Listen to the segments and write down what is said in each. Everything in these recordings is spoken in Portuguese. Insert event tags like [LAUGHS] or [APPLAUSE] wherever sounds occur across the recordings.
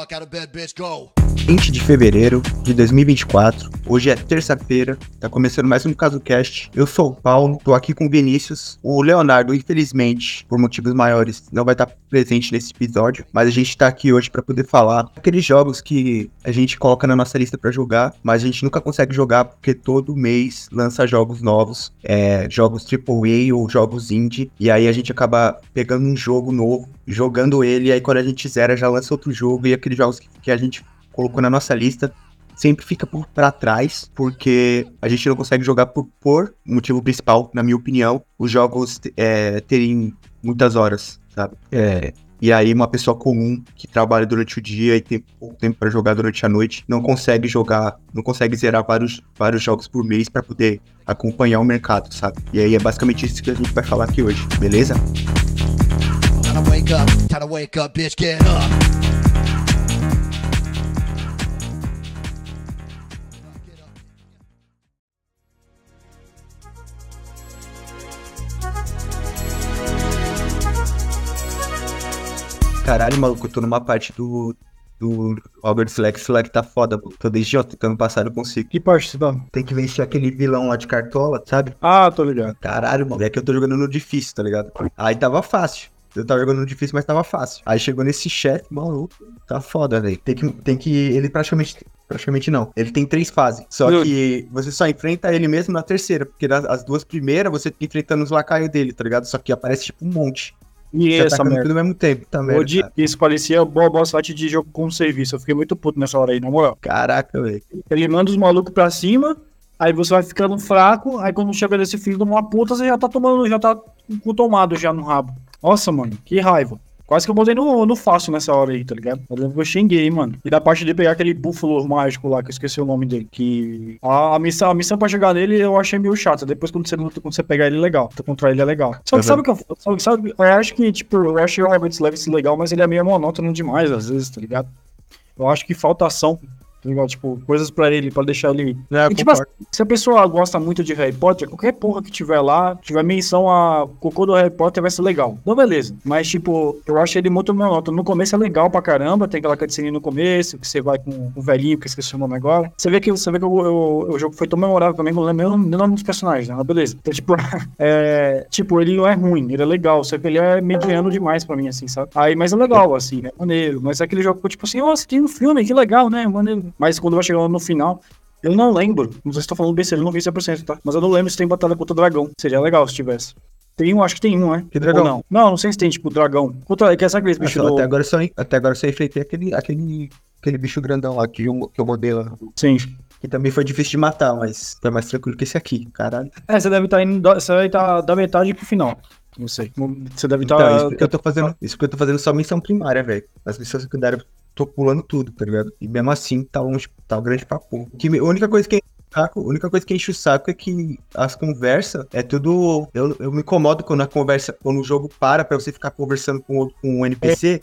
fuck out of bed, bitch, go. 20 de fevereiro de 2024. Hoje é terça-feira, tá começando mais um CasoCast. Eu sou o Paulo, tô aqui com o Vinícius. O Leonardo, infelizmente, por motivos maiores, não vai estar presente nesse episódio, mas a gente tá aqui hoje para poder falar aqueles jogos que a gente coloca na nossa lista para jogar, mas a gente nunca consegue jogar porque todo mês lança jogos novos, é, jogos AAA ou jogos indie, e aí a gente acaba pegando um jogo novo, jogando ele, e aí quando a gente zera já lança outro jogo, e aqueles jogos que, que a gente colocou na nossa lista sempre fica por para trás, porque a gente não consegue jogar por, por motivo principal, na minha opinião, os jogos é, terem muitas horas, sabe? É, e aí uma pessoa comum que trabalha durante o dia e tem pouco tempo para jogar durante a noite não consegue jogar, não consegue zerar vários, vários jogos por mês para poder acompanhar o mercado, sabe? E aí é basicamente isso que a gente vai falar aqui hoje, beleza? Time to wake up, time to wake up, bitch, get up. Caralho, maluco, eu tô numa parte do, do Albert Select. Select tá foda, mano. Tô desde ontem tentando passar, não consigo. Que parte você tá? Tem que vencer aquele vilão lá de cartola, sabe? Ah, tô ligado. Caralho, mano. É que eu tô jogando no difícil, tá ligado? Aí tava fácil. Eu tava jogando no difícil, mas tava fácil. Aí chegou nesse chefe, maluco. Tá foda, velho. Tem que, tem que. Ele praticamente. Praticamente não. Ele tem três fases. Só Meu- que você só enfrenta ele mesmo na terceira. Porque nas- as duas primeiras você fica enfrentando os lacaios dele, tá ligado? Só que aparece tipo um monte. E Você essa atacando merda. tudo ao mesmo tempo. Tá Eu merda, odi- cara. Isso parecia boa boss fight de jogo com serviço. Eu fiquei muito puto nessa hora aí, na moral. Caraca, velho. Ele manda os malucos pra cima, aí você vai ficando fraco, aí quando chega nesse filho de uma puta, você já tá tomando, já tá com tomado já no rabo. Nossa, mano, que raiva. Quase que eu botei no, no fácil nessa hora aí, tá ligado? Eu lembro que eu xinguei, mano. E da parte de pegar aquele búfalo mágico lá, que eu esqueci o nome dele. Que. A, a missão, a missão pra chegar nele eu achei meio chata. Depois quando você luta, quando você pegar ele é legal. Tu contra ele é legal. Só que Uhum. sabe o que eu. Sabe, sabe, eu acho que, tipo, eu achei o Rabbit Legacy legal, mas ele é meio monótono demais, às vezes, tá ligado? Eu acho que falta ação. Tá ligado? Tipo, coisas pra ele, pra deixar ele eu e, tipo assim, se a pessoa gosta muito de Harry Potter, qualquer porra que tiver lá, tiver menção a cocô do Harry Potter, vai ser legal. Então, beleza. Mas, tipo, eu acho ele muito monótono. No começo é legal pra caramba, tem aquela cutscene no começo, que você vai com o velhinho, que eu esqueci o nome agora. Você vê que, você vê que o, jogo foi tão memorável também, que eu não lembro nem o nome dos personagens, né? Mas beleza. Então, tipo, [LAUGHS] é, tipo, ele não é ruim, ele é legal, só que ele é mediano demais pra mim, assim, sabe? Aí, mas é legal, assim, né? Maneiro. Mas é aquele jogo, tipo assim, nossa, tem um filme, que legal, né? Maneiro. Mas quando vai chegando no final, eu não lembro. Não sei se tô falando besteira, eu não vi 100%, tá? Mas eu não lembro se tem batalha contra dragão. Seria legal se tivesse. Tem um, acho que tem um, né? Que dragão? Ou não? Não, não sei se tem, tipo, dragão. Contra, que é sabe aquele bicho só- do... até, agora eu só, até agora só enfrentei aquele, aquele, aquele bicho grandão lá que eu, que eu modelo. Sim. Que também foi difícil de matar, mas foi mais tranquilo que esse aqui, caralho. É, você deve estar indo, da- você deve estar da metade pro final. Não sei. Você deve estar... Então, isso que eu tô fazendo. Isso que eu tô fazendo só missão primária, velho. As missões secundárias, tô pulando tudo, tá ligado? E mesmo assim, tá longe, tá grande papo. Que me- a única coisa que saco, a única coisa que enche o saco é que as conversas é tudo. Eu, eu me incomodo quando a conversa, quando o jogo para pra você ficar conversando com, outro- com um NPC.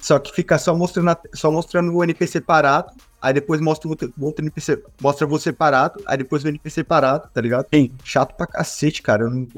Só que fica só mostrando, só mostrando o NPC parado. Aí depois mostra o outro, outro NPC. Mostra você parado. Aí depois o NPC parado, tá ligado? Sim. Chato pra cacete, cara. Eu não,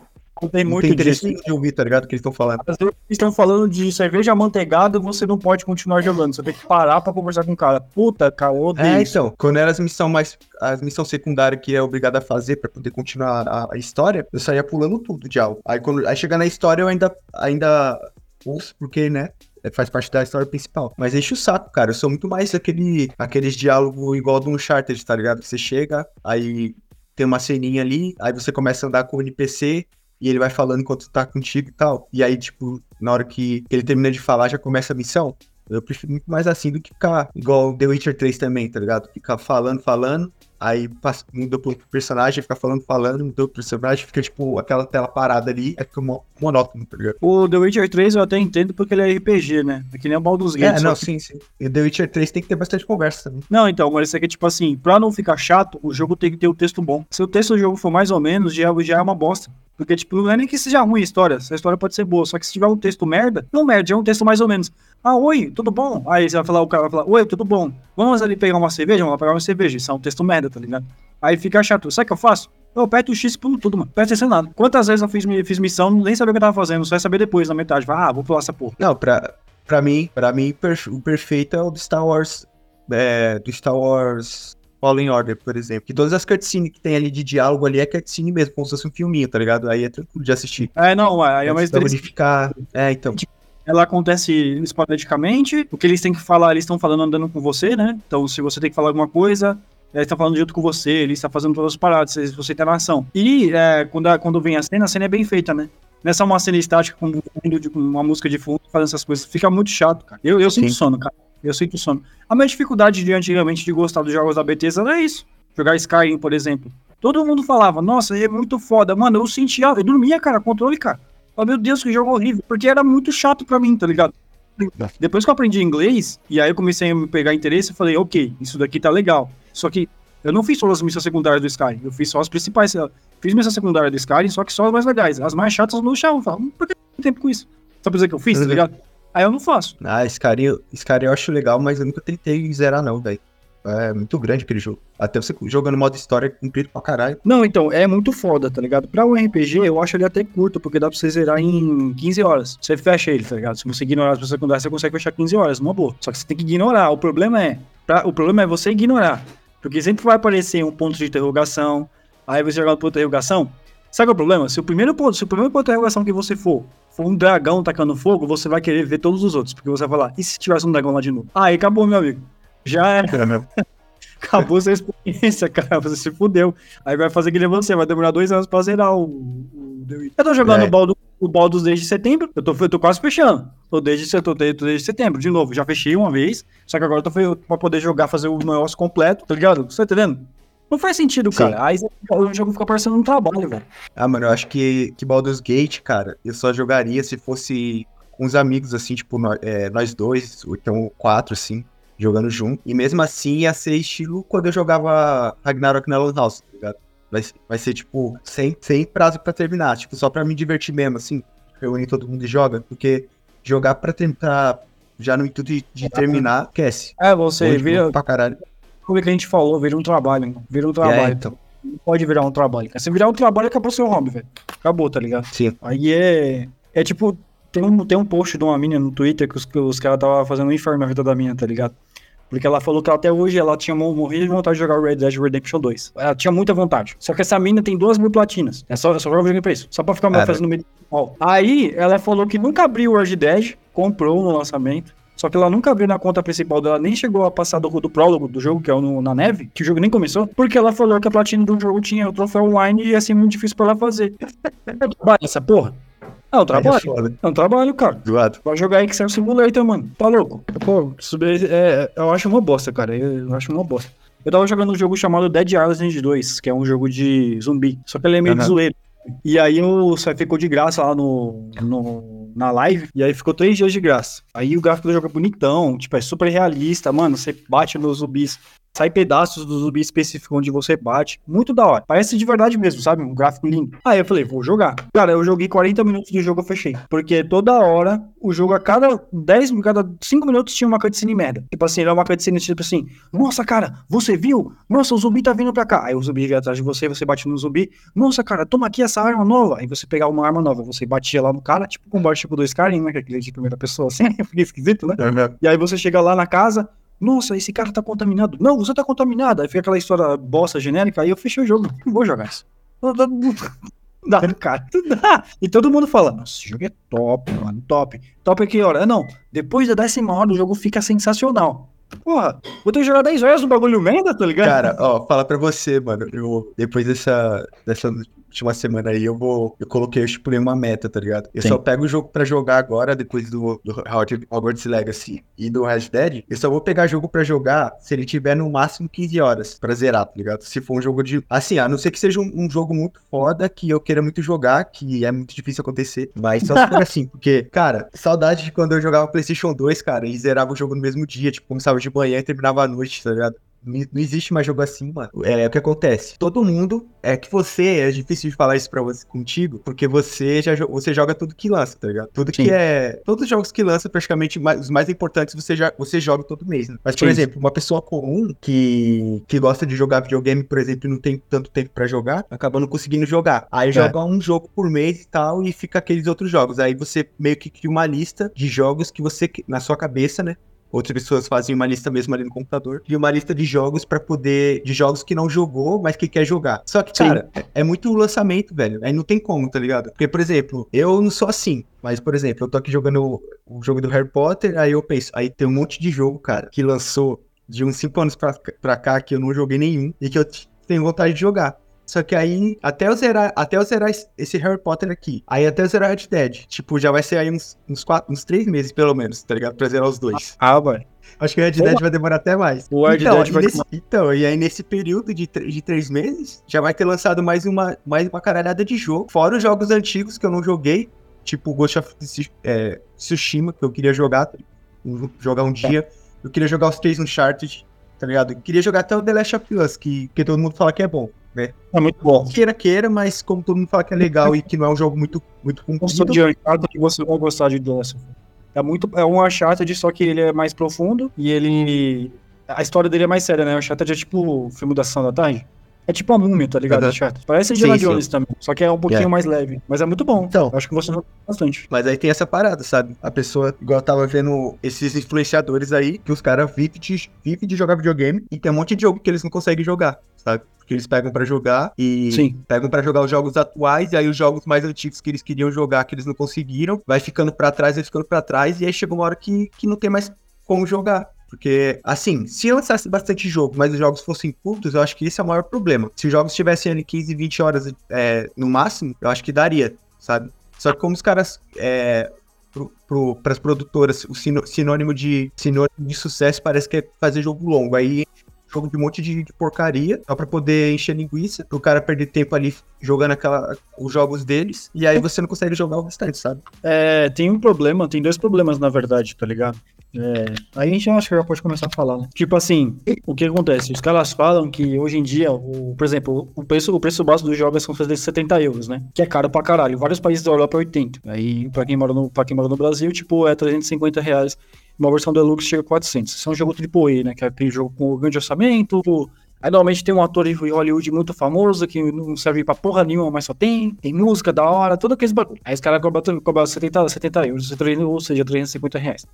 Não tem não muito tenho disso. interesse de ouvir, tá ligado? O que eles estão falando. Às vezes eles estão falando de cerveja amanteigada, você não pode continuar jogando. Você tem que parar pra conversar com o cara. Puta, cara, eu odeio É, então, quando era as missões mais. As missões secundárias que é obrigado a fazer pra poder continuar a, a história, eu saía pulando tudo de algo. Aí quando aí chegar na história eu ainda. ainda ouço, porque, né? é, Faz parte da história principal. Mas enche o saco, cara. Eu sou muito mais aquele, aqueles diálogos igual do Uncharted, tá ligado? Você chega, aí tem uma ceninha ali, aí você começa a andar com o NPC e ele vai falando enquanto tá contigo e tal. E aí, tipo, na hora que ele termina de falar, já começa a missão. Eu prefiro muito mais assim do que ficar igual The Witcher 3 também, tá ligado? Ficar falando, falando, aí passa, muda pro personagem, fica falando, falando, muda pro personagem, fica tipo aquela tela parada ali, é fica mo- monótono, tá ligado? O The Witcher 3 eu até entendo porque ele é RPG, né? É que nem o Baldur's Gate. É, não, que- sim, sim. E The Witcher 3 tem que ter bastante conversa também. Não, então, mas isso aqui, tipo assim, pra não ficar chato, o jogo tem que ter o texto bom. Se o texto do jogo for mais ou menos, já, já é uma bosta. Porque, tipo, não é nem que seja ruim a história. A história pode ser boa. Só que se tiver um texto merda, não merda, é um texto mais ou menos. Ah, oi, tudo bom? Aí você vai falar, o cara vai falar, oi, tudo bom? Vamos ali pegar uma cerveja? Vamos lá pegar uma cerveja. Isso é um texto merda, tá ligado? Aí fica chato. Sabe o que eu faço? Eu aperto o X pulo tudo, mano. Presta atenção nada. Quantas vezes eu fiz, fiz missão, nem sabia o que eu tava fazendo, só ia saber depois, na metade. Vai, ah, vou pular essa porra. Não, pra, pra mim, pra mim per- o perfeito é o do Star Wars. É, do Star Wars Fallen Order, por exemplo. Que todas as cutscenes que tem ali de diálogo ali é cutscene mesmo, como se fosse um filminho, tá ligado? Aí é tranquilo de assistir. É, não, aí é mais interessante. modificar. É, então. Ela acontece esporadicamente. O que eles têm que falar, eles estão falando andando com você, né? Então, se você tem que falar alguma coisa, eles estão falando junto com você, eles estão fazendo todas as paradas, você tem na ação. E é, quando, a- quando vem a cena, a cena é bem feita, né? Não é só uma cena estática com, fundo de- com uma música de fundo fazendo essas coisas. Fica muito chato, cara. Eu, eu sinto sono, cara. Eu sinto sono. A minha dificuldade de antigamente de gostar dos jogos da Bethesda era isso. Jogar Skyrim, por exemplo. Todo mundo falava, nossa, é muito foda. Mano, eu sentia, eu dormia, cara, controle, cara. Oh, meu Deus, que jogo horrível. Porque era muito chato pra mim, tá ligado? Depois que eu aprendi inglês, e aí eu comecei a me pegar interesse, eu falei, ok, isso daqui tá legal. Só que eu não fiz só as missões secundárias do Sky, eu fiz só as principais. Eu Fiz missão secundária do Sky, só que só as mais legais. As mais chatas eu não deixava. Eu "Hum, por que eu tenho tempo com isso? Só pra dizer que eu fiz, tá ligado? Aí eu não faço. Ah, Skyrim, Skyrim eu acho legal, mas eu nunca tentei zerar, não, velho. É muito grande aquele jogo. Até você jogando modo história é comprido pra caralho. Não, então, é muito foda, tá ligado? Pra um RPG, eu acho ele até curto, porque dá pra você zerar em 15 horas. Você fecha ele, tá ligado? Se você ignorar as missões secundárias, você consegue fechar 15 horas, uma boa. Só que você tem que ignorar. O problema é. pra- o problema é você ignorar. Porque sempre vai aparecer um ponto de interrogação. Aí você joga no ponto de interrogação. Sabe é o problema? Se o primeiro ponto, se o primeiro ponto de interrogação que você for for um dragão tacando fogo, você vai querer ver todos os outros. Porque você vai falar, e se tivesse um dragão lá de novo? Aí acabou, meu amigo. Já era. É mesmo. [LAUGHS] Acabou sua experiência, cara. Você se fudeu. Aí vai fazer que nem você, vai demorar dois anos pra zerar o. o The Witcher. Eu tô jogando É. o Baldo, o Baldur's desde setembro. Eu tô, eu tô quase fechando. Tô desde, tô, tô desde setembro, de novo. Já fechei uma vez. Só que agora eu tô pra poder jogar, fazer o negócio completo, tá ligado? Você tá entendendo? Não faz sentido, Sim. cara. Aí o jogo fica parecendo um trabalho, velho. Ah, mano, eu acho que, que Baldur's Gate, cara, eu só jogaria se fosse os amigos, assim, tipo, nó- é, nós dois, ou então quatro, assim, jogando junto. E mesmo assim ia ser estilo quando eu jogava Ragnarok na Lan House, tá ligado? Vai, vai ser, tipo, sem, sem prazo pra terminar, tipo, só pra me divertir mesmo, assim, reunir todo mundo e joga, porque jogar pra tentar, já no intuito de, de terminar, esquece. É, você Hoje, vira. pra caralho. Como é que a gente falou? Vira um trabalho, mano. Vira um É, trabalho. então, Não pode virar um trabalho. cara. Se virar um trabalho, acabou seu hobby, velho. Acabou, tá ligado? sim. Aí é. É tipo. Tem um, tem um post de uma mina no Twitter que os, que os caras tava fazendo um inferno na vida da mina, tá ligado? Porque ela falou que até hoje ela tinha mo- morrido de vontade de jogar o Red Dead Redemption 2. Ela tinha muita vontade. Só que essa mina tem duas mil platinas. É só, é só jogar videogame pra isso. Só pra ficar Cara. fazendo meio. Ó. Aí ela falou que nunca abriu o Red Dead, comprou no lançamento. Só que ela nunca abriu na conta principal dela, nem chegou a passar do, do prólogo do jogo, que é o no- na neve, que o jogo nem começou, porque ela falou que a platina do jogo tinha o troféu online e ser muito difícil pra ela fazer. É trabalho essa porra? É um Aí é trabalho. É um trabalho, cara. Zoado. Vai jogar Excel Simulator, mano. Tá louco? Pô, subir, é, eu acho uma bosta, cara. Eu, eu acho uma bosta. Eu tava jogando um jogo chamado Dead Island 2, que é um jogo de zumbi. Só que ele é meio de Aham. zoeiro. E aí o só ficou de graça lá no, no- na live. E aí ficou três dias de graça. Aí o gráfico do jogo é bonitão, tipo, é super realista, mano. Você bate nos zumbis. Sai pedaços do zumbi específico onde você bate. Muito da hora. Parece de verdade mesmo, sabe? Um gráfico lindo. Aí eu falei, vou jogar. Cara, eu joguei 40 minutos de jogo, eu fechei. Porque toda hora, o jogo, a cada 10, cada 5 minutos tinha uma cutscene merda. Tipo assim, era uma cutscene tipo assim, nossa, cara, você viu? Nossa, o zumbi tá vindo pra cá. Aí o zumbi vem atrás de você, você bate no zumbi. Nossa, cara, toma aqui essa arma nova. Aí você pegava uma arma nova, você batia lá no cara, tipo combate tipo dois caras, né? Que é aquele de primeira pessoa assim, [LAUGHS] fica esquisito, né? É. E aí você chega lá na casa, nossa, esse cara tá contaminado. Não, você tá contaminado. Aí fica aquela história bosta genérica, aí eu fechei o jogo. Não vou jogar isso. Dá, cara. Dá. E todo mundo fala, nossa, esse jogo é top, mano, top. Top é que hora? Não, depois da décima hora o jogo fica sensacional. Porra, vou ter que jogar 10 horas no bagulho merda, tá ligado? Cara, ó, falar pra você, mano. Eu, depois dessa, dessa última semana aí, eu vou. Eu coloquei, eu estipulei uma meta, tá ligado? Eu Sim. só pego o jogo pra jogar agora, depois do, do Hogwarts- Legacy e do Red Dead. Eu só vou pegar jogo pra jogar se ele tiver no máximo 15 horas pra zerar, tá ligado? Se for um jogo de. Assim, a não ser que seja um, um jogo muito foda, que eu queira muito jogar, que é muito difícil acontecer. Mas só se for [LAUGHS] assim, porque, cara, saudade de quando eu jogava PlayStation 2, cara, e zerava o jogo no mesmo dia. Tipo, começava de manhã e terminava à noite, tá ligado? Não existe mais jogo assim, mano. É, é, o que acontece. Todo mundo. É que você. É difícil de falar isso pra você contigo, porque você já você joga tudo que lança, tá ligado? Tudo Sim. que é. Todos os jogos que lança, praticamente, os mais importantes, você já você joga todo mês, né? Mas, por Sim. exemplo, uma pessoa comum que, que gosta de jogar videogame, por exemplo, e não tem tanto tempo pra jogar, acaba não conseguindo jogar. Aí é. joga um jogo por mês e tal, e fica aqueles outros jogos. Aí você meio que cria uma lista de jogos que você, na sua cabeça, né? Outras pessoas fazem uma lista mesmo ali no computador. E uma lista de jogos para poder. De jogos que não jogou, mas que quer jogar. Só que, cara, é, é, muito lançamento, velho. Aí não tem como, tá ligado? Porque, por exemplo, eu não sou assim. Mas, por exemplo, eu tô aqui jogando o, o jogo do Harry Potter. Aí eu penso, aí tem um monte de jogo, cara, que lançou de uns 5 anos pra, pra cá que eu não joguei nenhum. E que eu tenho vontade de jogar. Só que aí, até eu zerar, até eu zerar esse Harry Potter aqui, aí até eu zerar Red Dead, tipo, já vai ser aí uns, uns, quatro, uns três meses, pelo menos, tá ligado? Pra zerar os dois. Ah, vai. Acho que o Red Dead vai demorar até mais. O Red então, Dead vai nesse, Então, e aí nesse período de, de três meses, já vai ter lançado mais uma, mais uma caralhada de jogo. Fora os jogos antigos que eu não joguei, tipo Ghost of é, Tsushima, que eu queria jogar, jogar um dia. Eu queria jogar os três Uncharted, tá ligado? Eu queria jogar até o The Last of Us, que, que todo mundo fala que é bom né? É muito bom. Queira, queira, mas como todo mundo fala que é legal e que não é um jogo muito, muito comprido. de Uncharted que você vai gostar de Us. É, muito, é um Uncharted, só que ele é mais profundo e ele... A história dele é mais séria, né? O Uncharted é tipo o filme da Sessão da Tarde. É tipo a múmia, tá ligado? Uhum. Parece Indiana Jones também, só que é um pouquinho yeah. mais leve. Mas é muito bom. Então, acho que você gosta bastante. Mas aí tem essa parada, sabe? A pessoa, igual eu tava vendo esses influenciadores aí, que os caras vivem de, vivem de jogar videogame e tem um monte de jogo que eles não conseguem jogar, sabe? que eles pegam para jogar e Sim. pegam para jogar os jogos atuais e aí os jogos mais antigos que eles queriam jogar que eles não conseguiram, vai ficando para trás, vai ficando para trás e aí chega uma hora que, que não tem mais como jogar. Porque, assim, se lançasse bastante jogo, mas os jogos fossem curtos, eu acho que esse é o maior problema. Se os jogos tivessem ali 15, 20 horas é, no máximo, eu acho que daria, sabe? Só que como os caras. É, para as produtoras, o sinônimo de, sinônimo de sucesso parece que é fazer jogo longo. Aí jogo de um monte de, de porcaria, só pra poder encher linguiça, pro cara perder tempo ali jogando aquela, os jogos deles, e aí você não consegue jogar o restante, sabe? É, tem um problema, tem dois problemas na verdade, tá ligado? É, aí a gente acho que já pode começar a falar, né? Tipo assim, o que acontece? Os caras falam que hoje em dia, o, por exemplo, o preço, o preço básico dos jogos são de 70 euros, né? Que é caro pra caralho. Vários países da Europa é 80. Aí, pra quem mora no, pra quem mora no Brasil, tipo, é 350 reais uma versão Deluxe chega a 400. Isso é um jogo AAA, né? Que é aquele jogo com grande orçamento. Aí normalmente tem um ator de Hollywood muito famoso que não serve pra porra nenhuma, mas só tem. Tem música da hora, todo aquele bagulho. Aí os caras cobram, cobram 70, 70 euros, ou seja, 350 reais.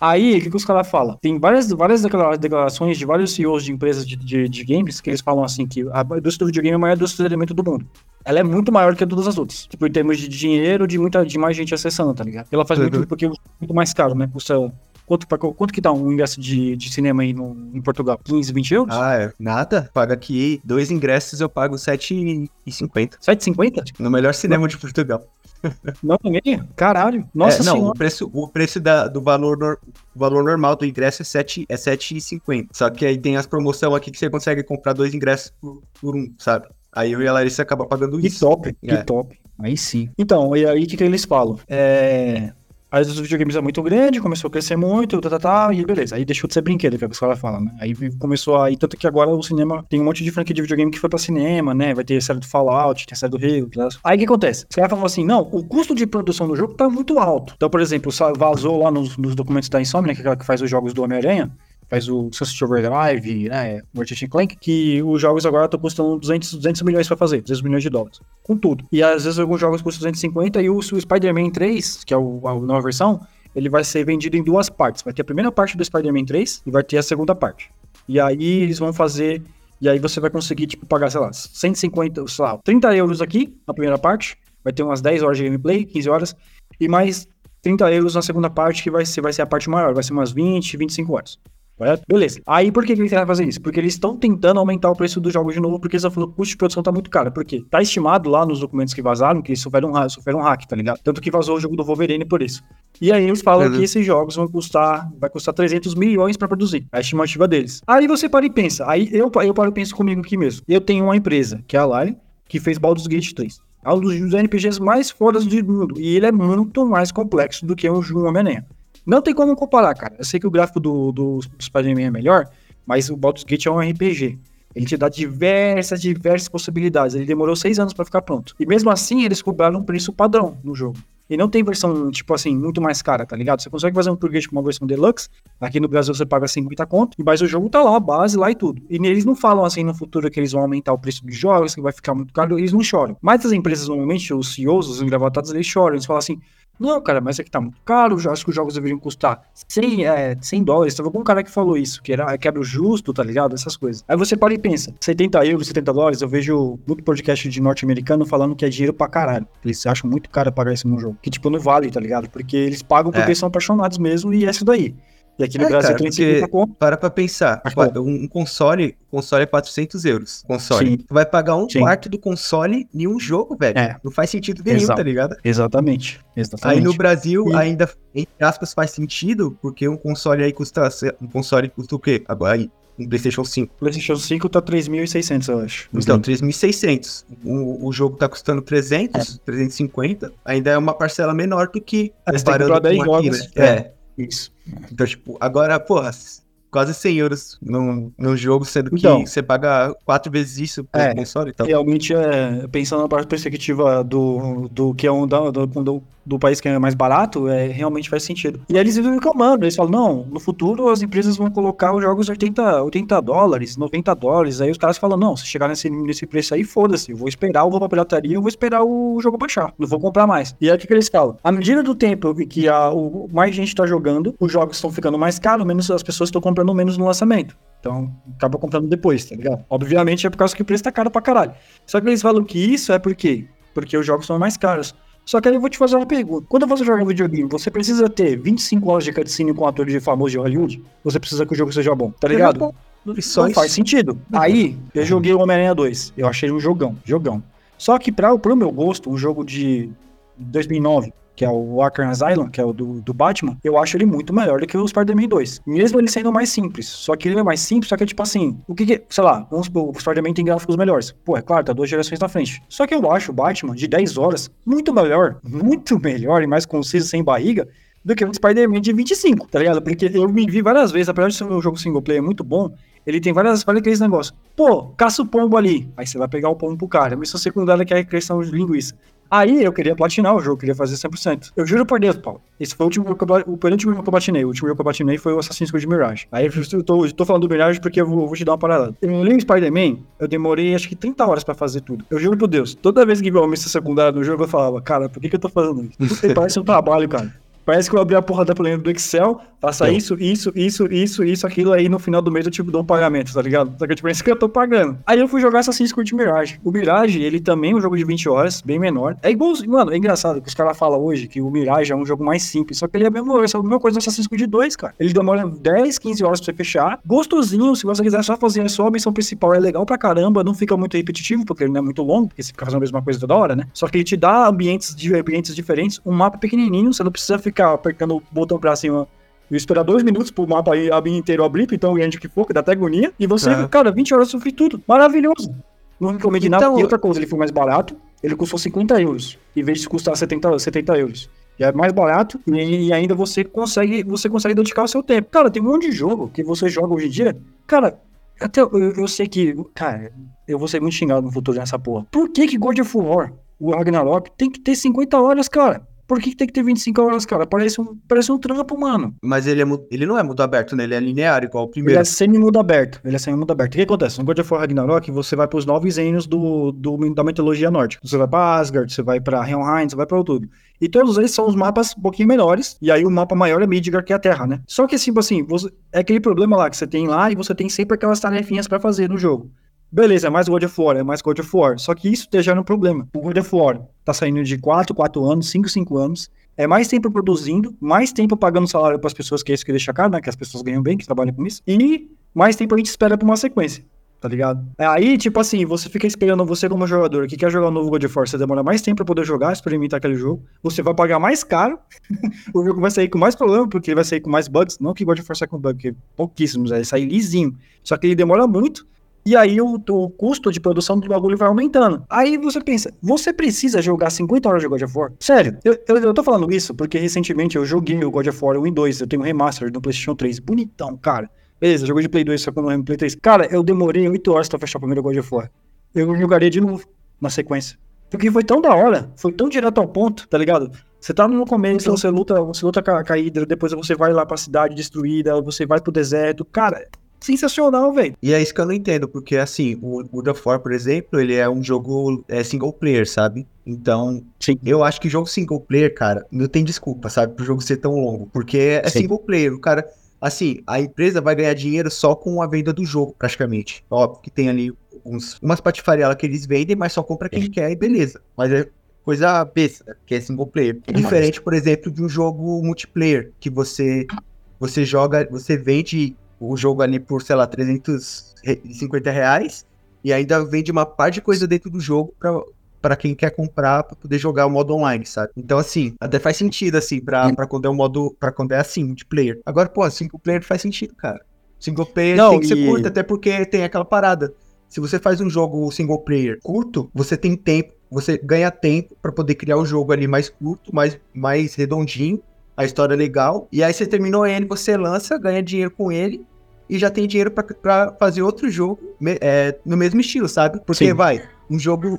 Aí, o que, que os caras falam? Tem várias, várias declarações de vários CEOs de empresas de, de, de games que eles falam assim que a indústria do videogame é a maior indústria de elemento do mundo. Ela é muito maior que a todas as outras. Tipo, em termos de dinheiro, de muita de mais gente acessando, tá ligado? Ela faz uhum. muito porque é muito mais caro, né? Custa Quanto, pra, quanto que dá um ingresso de, de cinema aí no, em Portugal? 15, 20 euros? Ah, é. Nada. Paga aqui dois ingressos, eu pago 7,50. 7,50? No melhor cinema [LAUGHS] não. de Portugal. Não, ninguém? Caralho. Nossa é, não, senhora. o preço, o preço da, do valor, no, o valor normal do ingresso é 7,50. É 7,50. Só que aí tem as promoções aqui que você consegue comprar dois ingressos por, por um, sabe? Aí eu e a Larissa acaba pagando que isso. Que top, é. que top. Aí sim. Então, e aí o que, que eles falam? É Aí os videogames é muito grande, começou a crescer muito, tá, tá, tá, e beleza. Aí deixou de ser brinquedo, que os caras falam, né? Aí começou aí, tanto que agora o cinema tem um monte de franquia de videogame que foi pra cinema, né? Vai ter a série do Fallout, tem a série do Halo, tá? Aí o que acontece? Os caras falam assim, não, o custo de produção do jogo tá muito alto. Então, por exemplo, vazou lá nos, nos documentos da Insomnia, que é aquela que faz os jogos do Homem-Aranha, faz o Sunset Overdrive, né, Ratchet Clank, que os jogos agora estão custando 200, 200 milhões para fazer, 200 milhões de dólares, com tudo. E às vezes alguns jogos custam 250 e o, o Spider-Man 3, que é o, a nova versão, ele vai ser vendido em duas partes. Vai ter a primeira parte do Spider-Man 3 e vai ter a segunda parte. E aí eles vão fazer. E aí você vai conseguir, tipo, pagar, sei lá, 150, sei lá, 30 euros aqui na primeira parte. Vai ter umas 10 horas de gameplay, 15 horas. E mais 30 euros na segunda parte, que vai ser, vai ser a parte maior. Vai ser umas 20, 25 horas. Correto? Beleza. Aí por que, que eles querem fazer isso? Porque eles estão tentando aumentar o preço dos jogos de novo, porque eles estão falando que o custo de produção tá muito caro. Por quê? Tá estimado lá nos documentos que vazaram que sofreram um, sofreram um hack, tá ligado? Tanto que vazou o jogo do Wolverine por isso. E aí eles falam uhum. que esses jogos vão custar, vai custar 300 milhões para produzir. A estimativa deles. Aí você para e pensa. Aí eu, eu paro e penso comigo aqui mesmo. Eu tenho uma empresa, que é a Lyle, que fez Baldur's Gate 3. É um dos RPGs mais fodas do mundo. E ele é muito mais complexo do que o Homem-Aranha. Não tem como comparar, cara. Eu sei que o gráfico do, do, do Spider-Man é melhor, Mas o Baldur's Gate é um RPG. Ele te dá diversas, diversas possibilidades. Ele demorou seis anos pra ficar pronto. E mesmo assim, eles cobraram um preço padrão no jogo. E não tem versão, tipo assim, muito mais cara, tá ligado? Você consegue fazer um Purgate com uma versão deluxe. Aqui no Brasil você paga 50 conto. Mas o jogo tá lá, a base lá e tudo. E eles não falam assim no futuro que eles vão aumentar o preço dos jogos, que vai ficar muito caro. Eles não choram. Mas as empresas, normalmente, os CEOs, os engravatados, eles choram. Eles falam assim. Não, cara, mas é que tá muito caro. Eu acho que os jogos deveriam custar 100, é, 100 dólares. Teve algum cara que falou isso, que era quebra justo, tá ligado? Essas coisas. Aí você para e pensa: 70 euros, 70 dólares. Eu vejo muito podcast de norte-americano falando que é dinheiro pra caralho. Eles acham muito caro pagar isso num jogo. Que tipo, não vale, tá ligado? Porque eles pagam porque É. são apaixonados mesmo e é isso daí. E aqui no É, Brasil cara, tem porque 50 conto. para pra pensar. Mas, pô. Um console, console é 400 euros. Console. Sim. Tu vai pagar um Sim. quarto do console em um jogo, velho. É. Não faz sentido nenhum, Exato. tá ligado? Exatamente. Exatamente. Aí no Brasil E- ainda, entre aspas, faz sentido, porque um console aí custa. Um console custa o quê? Agora aí, um PlayStation 5. PlayStation 5 tá 3.600, eu acho. Então, 3.600. O, o jogo tá custando 300, 350. Ainda é uma parcela menor do que É, você tem que 10 com aqui, jogos. né? É. Isso. Então, tipo, agora, porra, quase 100 euros num, num jogo, sendo que Então. você paga quatro vezes isso pro É. console e tal. Realmente, é, pensando na parte perspectiva do, do que é um do, do, do país que é mais barato, é, realmente faz sentido. E aí eles vivem reclamando, eles falam, não, no futuro as empresas vão colocar os jogos 80, 80 dólares, 90 dólares, aí os caras falam, não, se chegar nesse, nesse preço aí, foda-se, eu vou esperar, eu vou pra pirataria, eu vou esperar o jogo baixar, não vou comprar mais. E aí o que, que eles falam? À medida do tempo em que a, o, mais gente tá jogando, os jogos estão ficando mais caros, menos as pessoas estão comprando menos no lançamento. Então, acaba comprando depois, tá ligado? Obviamente é por causa que o preço tá caro pra caralho. Só que eles falam que isso é por quê? Porque os jogos são mais caros. Só que aí eu vou te fazer uma pergunta. Quando você joga um videogame, você precisa ter 25 horas de cutscene com atores de famoso de Hollywood? Você precisa que o jogo seja bom, tá ligado? Só Não isso. faz sentido. Aí, eu joguei o Homem-Aranha 2. Eu achei um jogão, jogão. Só que pra, pro meu gosto, um jogo de 2009, que é o Arkham Asylum, que é o do, do Batman, eu acho ele muito melhor do que o Spider-Man 2. Mesmo ele sendo mais simples. Só que ele é mais simples, só que é tipo assim, o que que, sei lá, vamos supor, o Spider-Man tem gráficos melhores. Pô, é claro, tá duas gerações na frente. Só que eu acho o Batman de 10 horas muito melhor, muito melhor e mais conciso, sem barriga, do que o Spider-Man de 25, tá ligado? Porque eu me vi várias vezes, apesar de ser um jogo single player muito bom, ele tem várias, várias aqueles negócios. Pô, caça o pombo ali. Aí você vai pegar o pombo pro cara. Missão secundária que é a questão de linguiça. Aí eu queria platinar o jogo, queria fazer 100%. Eu juro por Deus, Paulo. Esse foi o último que eu, o penúltimo jogo que eu platinei. O último jogo que eu platinei foi o Assassin's Creed Mirage. Aí eu tô, tô falando do Mirage porque eu vou, vou te dar uma parada. Eu li o Spider-Man, eu demorei acho que 30 horas pra fazer tudo. Eu juro por Deus, toda vez que vi uma missão secundária no jogo, eu falava, cara, por que, que eu tô fazendo isso? [LAUGHS] Parece um trabalho, cara. Parece que eu abri a porra da planilha do Excel, Eu. isso, isso, isso, isso, isso, aquilo, aí no final do mês eu tipo dou um pagamento, tá ligado? Só que tipo, é isso que eu tô pagando. Aí eu fui jogar Assassin's Creed Mirage. O Mirage, ele também é um jogo de 20 horas, bem menor. É igual, mano, é engraçado que os caras falam hoje que o Mirage é um jogo mais simples, só que ele é a mesma, é a mesma coisa do Assassin's Creed 2, cara. Ele demora 10, 15 horas pra você fechar. Gostosinho, se você quiser só fazer a missão principal, é legal pra caramba, não fica muito repetitivo, porque ele não é muito longo, porque você fica fazendo a mesma coisa toda hora, né? Só que ele te dá ambientes, ambientes diferentes, um mapa pequenininho, você não precisa ficar apertando o botão pra cima e esperar dois minutos pro mapa abrir inteiro abrir, então grande que for, que dá até agonia. E você, É. cara, 20 horas sofre tudo. Maravilhoso. Não recomendo nada. Então- E outra coisa, ele foi mais barato, ele custou 50 euros, em vez de custar 70, 70 euros. E é mais barato e, e ainda você consegue, você consegue dedicar o seu tempo. Cara, tem um monte de jogo que você joga hoje em dia. Cara, até eu, eu sei que, cara, eu vou ser muito xingado no futuro nessa porra. Por que que God of War, o Ragnarok, tem que ter 50 horas, cara? Por que, que tem que ter 25 horas, cara? Parece um, parece um trampo, mano. Mas ele, é, ele não é mundo aberto, né? Ele é linear, igual o Ele primeiro. é semi-mundo aberto. Ele é semi-mundo aberto. O que acontece? No God of War Ragnarok, você vai pros nove reinos do, do, da mitologia nórdica. Você vai pra Asgard, você vai pra Helheim, você vai pra tudo. E todos eles são os mapas um pouquinho menores. E aí o mapa maior é Midgard, que é a Terra, né? Só que, tipo assim, você, é aquele problema lá que você tem lá e você tem sempre aquelas tarefinhas pra fazer no jogo. Beleza, é mais God of War, é mais God of War. Só que isso já é um problema. O God of War tá saindo de 4, 4 anos, 5, 5 anos. É mais tempo produzindo, mais tempo pagando salário para as pessoas, que é isso que deixa caro, né? Que as pessoas ganham bem, que trabalham com isso. E mais tempo a gente espera pra uma sequência, tá ligado? Aí, tipo assim, você fica esperando você como jogador que quer jogar o novo God of War, você demora mais tempo pra poder jogar, experimentar aquele jogo. Você vai pagar mais caro, [LAUGHS] o jogo vai sair com mais problema, porque ele vai sair com mais bugs. Não que God of War saia com bug, porque pouquíssimos, vai sair lisinho. Só que ele demora muito. E aí o, o custo de produção do bagulho vai aumentando. Aí você pensa, você precisa jogar 50 horas de God of War? Sério, eu, eu, eu tô falando isso porque recentemente eu joguei o God of War 1 e 2, eu tenho um remaster no PlayStation 3, bonitão, cara. Beleza, jogou de Play 2, só que eu não Play 3. Cara, eu demorei 8 horas pra fechar o primeiro God of War. Eu jogaria de novo, na sequência. Porque foi tão da hora, foi tão direto ao ponto, tá ligado? Você tá no começo, você luta, você luta com a, com a Hydra, depois você vai lá pra cidade destruída, você vai pro deserto. Cara, sensacional, velho. E é isso que eu não entendo, porque assim, o God of War, por exemplo, ele é um jogo é, single player, sabe? Então, Sim. eu acho que jogo single player, cara, não tem desculpa, sabe, pro jogo ser tão longo. Porque é Sim. single player, o cara. Assim, a empresa vai ganhar dinheiro só com a venda do jogo, praticamente. Óbvio que tem ali uns, umas patifarelas que eles vendem, mas só compra quem quer e beleza. Mas é coisa besta, né, que é single player. Diferente, por exemplo, de um jogo multiplayer, que você você joga, você vende o jogo ali por, sei lá, 350 reais e ainda vende uma parte de coisa dentro do jogo pra, pra quem quer comprar pra poder jogar o modo online, sabe? Então, assim, até faz sentido, assim, pra, pra quando é o modo, pra quando é assim, multiplayer. Agora, pô, single player faz sentido, cara. Single player Não, tem que ser e- curto, até porque tem aquela parada. Se você faz um jogo single player curto, você tem tempo, você ganha tempo pra poder criar o jogo ali mais curto, mais, mais redondinho, a história é legal. E aí você terminou ele, você lança, ganha dinheiro com ele e já tem dinheiro pra- pra fazer outro jogo é, no mesmo estilo, sabe? Porque Sim. vai, um jogo,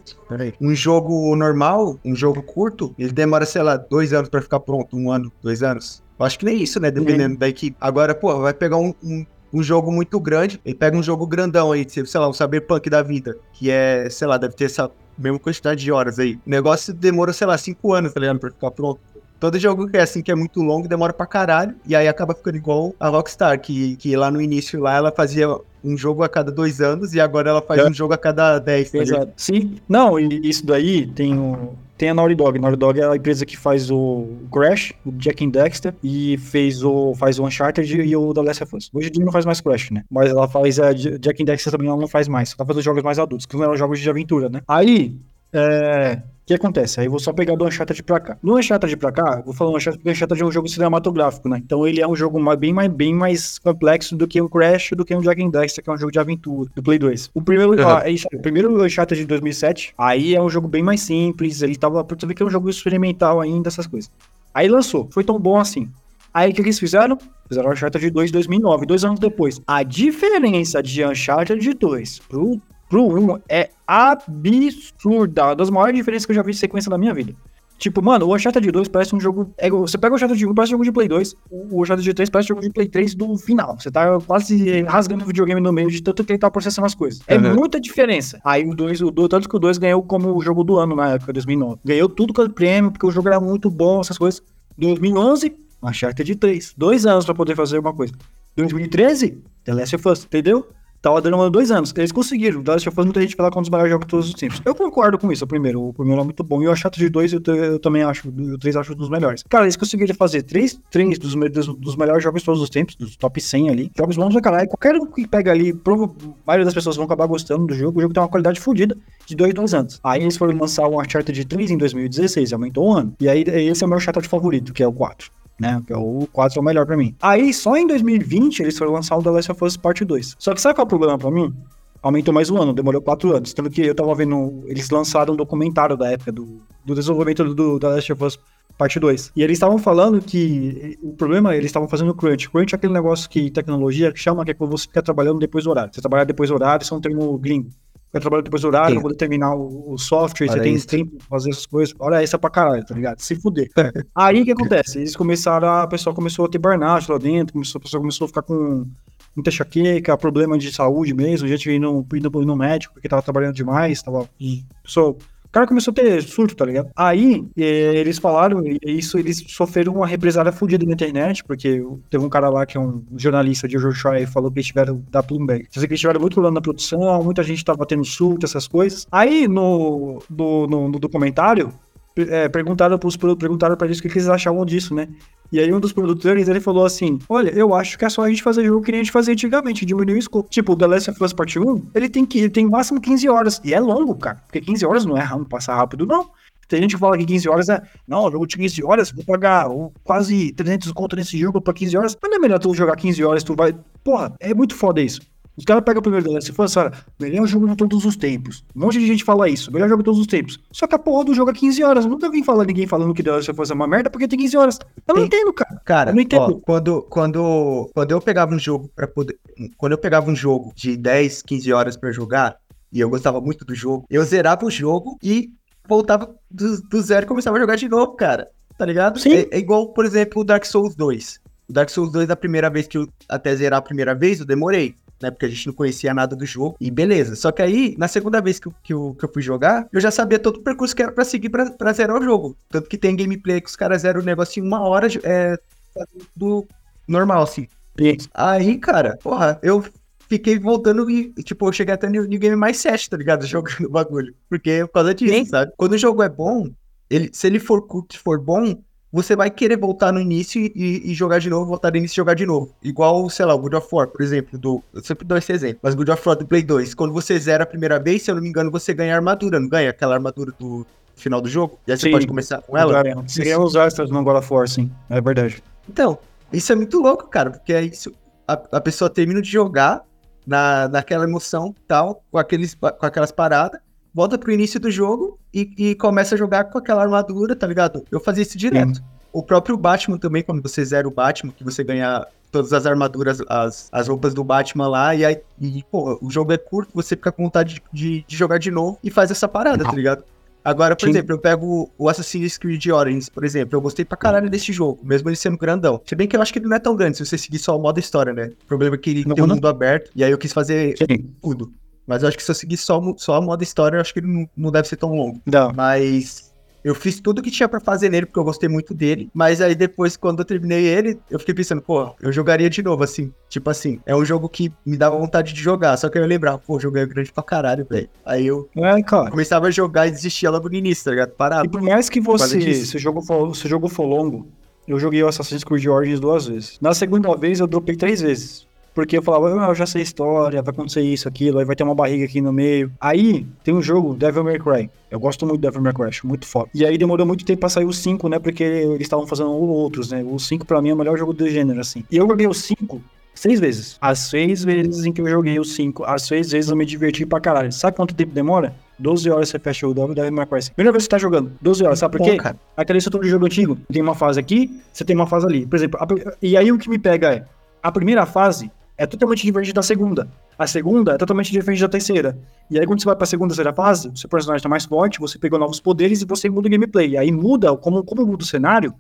um jogo normal, um jogo curto, ele demora, sei lá, dois anos pra ficar pronto, um ano, dois anos. Eu acho que nem isso, né? Dependendo da equipe. Agora, pô, vai pegar um, um, um jogo muito grande, e pega um jogo grandão aí, sei lá, um Cyberpunk da vida, que é, sei lá, deve ter essa mesma quantidade de horas aí. O negócio demora, sei lá, cinco anos, tá ligado? Pra ficar pronto. Todo jogo que é assim, que é muito longo, demora pra caralho, e aí acaba ficando igual a Rockstar, que, que lá no início lá ela fazia um jogo a cada dois anos, e agora ela faz É. um jogo a cada dez, tá? Exato. Sim. Não, e isso daí tem o. Tem a Naughty Dog. Naughty Dog é a empresa que faz o Crash, o Jack and Dexter, e fez o, faz o Uncharted e o The Last of Us. Hoje em dia não faz mais Crash, né? Mas ela faz a Jack and Dexter também, ela não faz mais. Só tá fazendo jogos mais adultos, que não eram jogos de aventura, né? Aí, é... O que acontece? Aí eu vou só pegar do Uncharted pra cá. No Uncharted pra cá, vou falar o Uncharted porque o Uncharted é um jogo cinematográfico, né? Então ele é um jogo bem mais, bem mais complexo do que o Crash, do que o and Dexter, que é um jogo de aventura, do Play 2. O primeiro, Uhum. ah, é isso, o primeiro Uncharted de 2007, aí é um jogo bem mais simples, ele tava, pra tu ver que é um jogo experimental ainda, essas coisas. Aí lançou, foi tão bom assim. Aí o que eles fizeram? Fizeram Uncharted 2 em 2009, dois anos depois. A diferença de Uncharted 2 pro, pro 1 é absurda. Uma das maiores diferenças que eu já vi de sequência na minha vida. Tipo, mano, o Uncharted 2 parece um jogo. é, você pega o Uncharted 1, parece um jogo de Play 2. O Uncharted 3 parece um jogo de Play 3 do final. Você tá quase rasgando o videogame no meio de tanto que ele tá processando as coisas. É Uhum. muita diferença. Aí o 2, o 2, tanto que o 2 ganhou como o jogo do ano na época, 2009. Ganhou tudo com o prêmio, porque o jogo era muito bom, essas coisas. 2011, Uncharted 3. Dois anos pra poder fazer uma coisa. 2013, The Last of Us, entendeu? Tava demorando dois anos. Eles conseguiram. The Last of Us, muita gente fala que é um dos melhores jogos de todos os tempos. Eu concordo com isso, o primeiro. O primeiro é muito bom. E o Uncharted 2 eu, te- eu também acho. O 3 eu acho um dos melhores. Cara, eles conseguiram fazer três, três dos, dos, dos melhores jogos de todos os tempos, dos top 100 ali. Jogos bons pra caralho. Qualquer um que pega ali, prova, a maioria das pessoas vão acabar gostando do jogo. O jogo tem uma qualidade fodida de dois, dois anos. Aí eles foram lançar o Uncharted 3 em 2016, aumentou um ano. E aí esse é o meu Uncharted favorito, que é o 4 né? O 4 é o melhor pra mim. Aí, só em 2020, eles foram lançar o The Last of Us Part 2. Só que sabe qual é o problema pra mim? Aumentou mais um ano, demorou quatro anos. Tanto que eu tava vendo, eles lançaram um documentário da época do, do desenvolvimento do, do The Last of Us Parte 2. E eles estavam falando que o problema, eles estavam fazendo crunch. Crunch é aquele negócio que tecnologia chama que é quando você fica trabalhando depois do horário. Você trabalhar depois do horário, isso é um termo gringo. Fica trabalhando depois do horário, Sim. pra poder terminar o, o software, você tem extra. tempo pra fazer essas coisas. Hora essa pra caralho, tá ligado? Se fuder. Aí o que acontece? Eles começaram, a pessoa começou a ter burnout lá dentro, começou, a pessoa começou a ficar com muita enxaqueca, problema de saúde mesmo, gente indo, indo no médico porque tava trabalhando demais, tava. Pessoa, cara começou a ter surto, tá ligado? Aí eh, eles falaram, e isso eles sofreram uma represália fodida na internet, porque teve um cara lá que é um jornalista de Joshua e falou que eles tiveram da Bloomberg. Dizer que eles tiveram muito problema na produção, muita gente tava tendo surto, essas coisas. Aí no, no, no, no documentário, é, perguntaram para eles o que eles achavam disso, né? E aí um dos produtores, ele falou assim, olha, eu acho que é só a gente fazer jogo que nem a gente fazia antigamente, diminuir o escopo. Tipo, o The Last of Us Part 1, ele tem que ele tem máximo 15 horas, e é longo, cara, porque 15 horas não é não passa rápido, não. Tem gente que fala que 15 horas é, não, jogo de 15 horas, vou pagar quase 300 conto nesse jogo pra 15 horas, mas não é melhor tu jogar 15 horas, tu vai, porra, é muito foda isso. Os caras pegam o primeiro The Last of Us e falam, melhor jogo de todos os tempos. Um monte de gente fala isso, melhor jogo de todos os tempos. Só que a porra do jogo é 15 horas. Nunca vi falar ninguém falando que The Last of Us é uma merda porque tem 15 horas. Eu não Tem- entendo, cara. Cara, Eu não entendo. ó, quando, quando, quando eu pegava um jogo para poder. Quando eu pegava um jogo de 10, 15 horas pra jogar, e eu gostava muito do jogo, eu zerava o jogo e voltava do, do zero e começava a jogar de novo, cara. Tá ligado? Sim. É, é igual, por exemplo, o Dark Souls 2. O Dark Souls 2, a primeira vez que eu até zerar a primeira vez, eu demorei. Né, porque a gente não conhecia nada do jogo. E beleza. Só que aí, na segunda vez que eu, que eu, que eu fui jogar, eu já sabia todo o percurso que era pra seguir pra, pra zerar o jogo. Tanto que tem gameplay que os caras zeram o negócio em uma hora é, do normal, assim. Aí, cara, porra, eu fiquei voltando e, tipo, eu cheguei até no New Game mais 7, tá ligado? [LAUGHS] Jogando o bagulho. Porque é por causa disso, Sim. sabe? Quando o jogo é bom, ele, se ele for curto e for bom, você vai querer voltar no início e, e jogar de novo, voltar no início e jogar de novo. Igual, sei lá, o God of War, por exemplo, do. Eu sempre dou esse exemplo, mas God of War do Play 2. Quando você zera a primeira vez, se eu não me engano, você ganha armadura, não ganha? Aquela armadura do final do jogo? E aí você Sim. pode começar com ela. Seria os extras no God of War, sim. É verdade. Então, isso é muito louco, cara, porque é isso. A, a pessoa termina de jogar na, naquela emoção tal, com, aqueles, com aquelas paradas, volta pro início do jogo e, e começa a jogar com aquela armadura, tá ligado? Eu fazia isso direto. O próprio Batman também, quando você zera o Batman, que você ganha todas as armaduras, as, as roupas do Batman lá, e aí, e, pô, o jogo é curto, você fica com vontade de, de, de jogar de novo e faz essa parada, tá ligado? Agora, por Sim. exemplo, eu pego o Assassin's Creed Origins, por exemplo. Eu gostei pra caralho desse jogo, mesmo ele sendo grandão. Se bem que eu acho que ele não é tão grande se você seguir só o modo história, né? O problema é que ele Não, tem um mundo aberto, e aí eu quis fazer Sim. tudo. Mas eu acho que se eu seguir só, só a modo história, eu acho que ele não, não deve ser tão longo. Não. Mas eu fiz tudo que tinha pra fazer nele, porque eu gostei muito dele. Mas aí depois, quando eu terminei ele, eu fiquei pensando, pô, eu jogaria de novo, assim. Tipo assim, é um jogo que me dava vontade de jogar. Só que eu lembrava, pô, o jogo é grande pra caralho, velho. Aí eu É, cara. começava a jogar e desistia logo no início, tá ligado? Parava. E por mais que você, se o jogo for, se o jogo for longo, eu joguei o Assassin's Creed Origins duas vezes. Na segunda vez eu dropei três vezes. Porque eu falava, ah, eu já sei a história, vai acontecer isso, aquilo, aí vai ter uma barriga aqui no meio. Aí tem um jogo, Devil May Cry. Eu gosto muito do Devil May Cry, acho muito foda. E aí demorou muito tempo pra sair o 5, né? Porque eles estavam fazendo outros, né? O 5 pra mim é o melhor jogo do gênero, assim. E eu joguei o 5 seis vezes. As seis vezes em que eu joguei o 5, as seis vezes eu me diverti pra caralho. Sabe quanto tempo demora? 12 horas você fecha o Devil May Cry. Primeira vez que você tá jogando, 12 horas, sabe por Pô, quê? cara. Aquele estrutura de jogo antigo, tem uma fase aqui, você tem uma fase ali. Por exemplo, a e aí o que me pega é, a primeira fase é totalmente diferente da segunda. A segunda é totalmente diferente da terceira. E aí quando você vai pra segunda, terceira fase, o seu personagem tá mais forte, você pegou novos poderes e você muda o gameplay. Aí muda, como, como muda o cenário,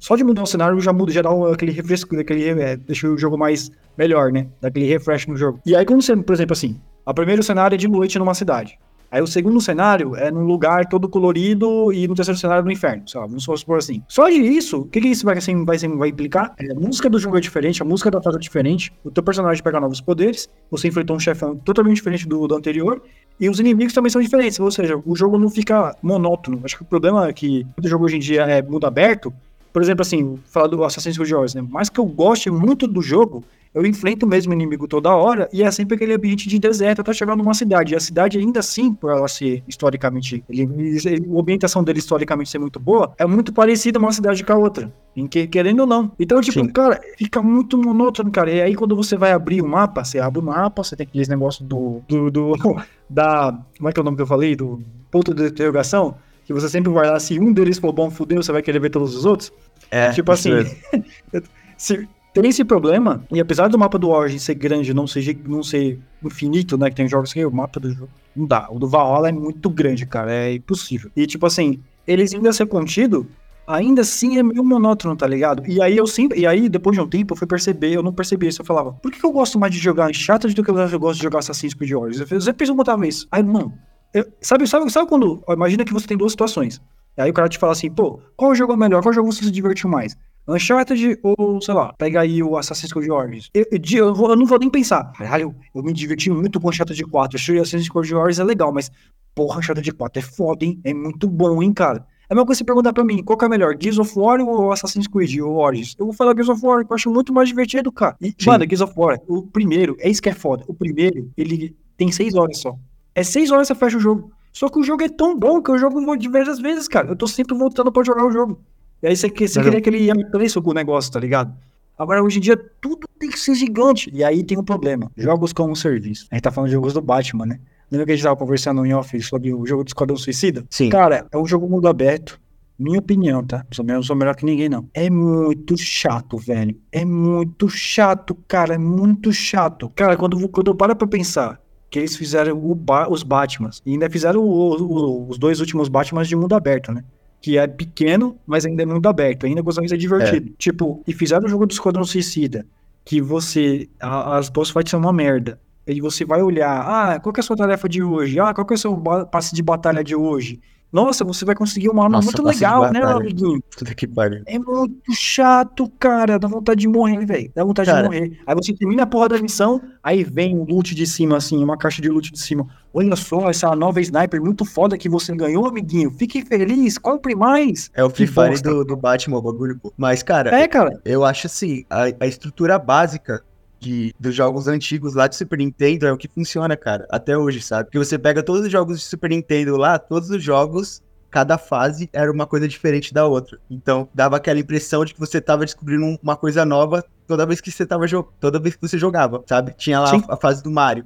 só de mudar o cenário já muda, já dá aquele refresco, aquele, é, deixa o jogo mais melhor, né? Dá aquele refresh no jogo. E aí quando você, por exemplo assim, o primeiro cenário é de noite numa cidade. Aí o segundo cenário é num lugar todo colorido e no terceiro cenário no inferno, sei lá, vamos supor assim. Só de isso, o que, que isso vai, assim, vai, assim, vai implicar? É, a música do jogo é diferente, a música da fase é diferente, o teu personagem pega novos poderes, você enfrentou um chefão totalmente diferente do, do anterior, e os inimigos também são diferentes, ou seja, o jogo não fica monótono. Acho que o problema é que o jogo hoje em dia é mundo aberto, por exemplo, assim, falar do Assassin's Creed Origins, né? Mais que eu goste muito do jogo, eu enfrento o mesmo inimigo toda hora e é sempre aquele ambiente de deserto até chegar numa cidade. E a cidade, ainda assim, por ela ser historicamente, ele, ele- a ambientação dele historicamente ser muito boa, é muito parecida uma cidade com a outra. Em que, querendo ou não. Então, tipo, Sim. cara, fica muito monótono, cara. E aí, quando você vai abrir o mapa, você abre o mapa, você tem aqueles negócios do. do, do [LAUGHS] da. Como é que é o nome que eu falei? Do ponto de interrogação. Que você sempre vai lá, se um deles for bom, fudeu, você vai querer ver todos os outros. É, Tipo assim, [LAUGHS] se, tem esse problema, e apesar do mapa do Origin ser grande, não ser, não ser infinito, né? Que tem jogos que o mapa do jogo não dá. O do Valhalla é muito grande, cara, é impossível. E tipo assim, eles ainda ser contido, ainda assim é meio monótono, tá ligado? E aí eu sempre, e aí depois de um tempo eu fui perceber, eu não percebi isso, eu falava, por que, que eu gosto mais de jogar Uncharted do que eu gosto de jogar Assassin's Creed Origins? Eu sempre perguntava isso. Aí, mano, eu- sabe, sabe, sabe quando, ó, imagina que você tem duas situações. Aí o cara te fala assim, pô, qual jogo é melhor? Qual jogo você se divertiu mais? Uncharted ou, sei lá, pega aí o Assassin's Creed Origins. Eu, eu, eu vou- eu não vou nem pensar. Caralho, eu me diverti muito com Uncharted 4. Achei Assassin's Creed Origins é legal, mas, porra, Uncharted 4 é foda, hein? É muito bom, hein, cara? É a mesma coisa você perguntar pra mim, qual que é melhor, Gears of War ou Assassin's Creed ou Origins? Eu vou falar Gears of War, que eu acho muito mais divertido, cara. E, Sim. mano, Gears of War, o primeiro, é isso que é foda. O primeiro, ele tem seis horas só. É seis horas você fecha o jogo. Só que o jogo é tão bom que eu jogo diversas vezes, cara. Eu tô sempre voltando pra jogar o jogo. E aí você, que- você queria aquele preço com o negócio, tá ligado? Agora, hoje em dia, tudo tem que ser gigante. E aí tem um problema. Jogos como serviço. A gente tá falando de jogos do Batman, né? Lembra que a gente tava conversando em off sobre o jogo do Esquadrão Suicida? Sim. Cara, é um jogo mundo aberto. Minha opinião, tá? Eu não sou melhor que ninguém, não. É muito chato, velho. É muito chato, cara. É muito chato. Cara, quando, quando eu paro pra pensar que eles fizeram ba os Batmans e ainda fizeram o, o, os dois últimos Batmans de mundo aberto, né? Que é pequeno, mas ainda é mundo aberto. Ainda de ser divertido. Tipo, e fizeram o jogo do Esquadrão Suicida. Que você. A, as boss fights são uma merda. E você vai olhar, ah, qual que é a sua tarefa de hoje? Ah, qual que é o seu passe de batalha de hoje? Nossa, você vai conseguir uma arma Nossa, muito legal, né, amiguinho? Tudo que pariu. É muito chato, cara. Dá vontade de morrer, velho. Dá vontade Cara. de morrer. Aí você termina a porra da missão, aí vem um loot de cima, assim, uma caixa de loot de cima. Olha só, essa nova sniper muito foda que você ganhou, amiguinho. Fique feliz, compre mais. É o Free Fire do, do Batman, o bagulho. Mas, cara, É, cara. eu acho assim, a, a estrutura básica de, dos jogos antigos lá de Super Nintendo é o que funciona, cara, até hoje, sabe? Porque você pega todos os jogos de Super Nintendo lá, todos os jogos, cada fase era uma coisa diferente da outra. Então, dava aquela impressão de que você tava descobrindo um- uma coisa nova toda vez que você tava jogando, toda vez que você jogava, sabe? Tinha lá Sim. a, fase do Mario.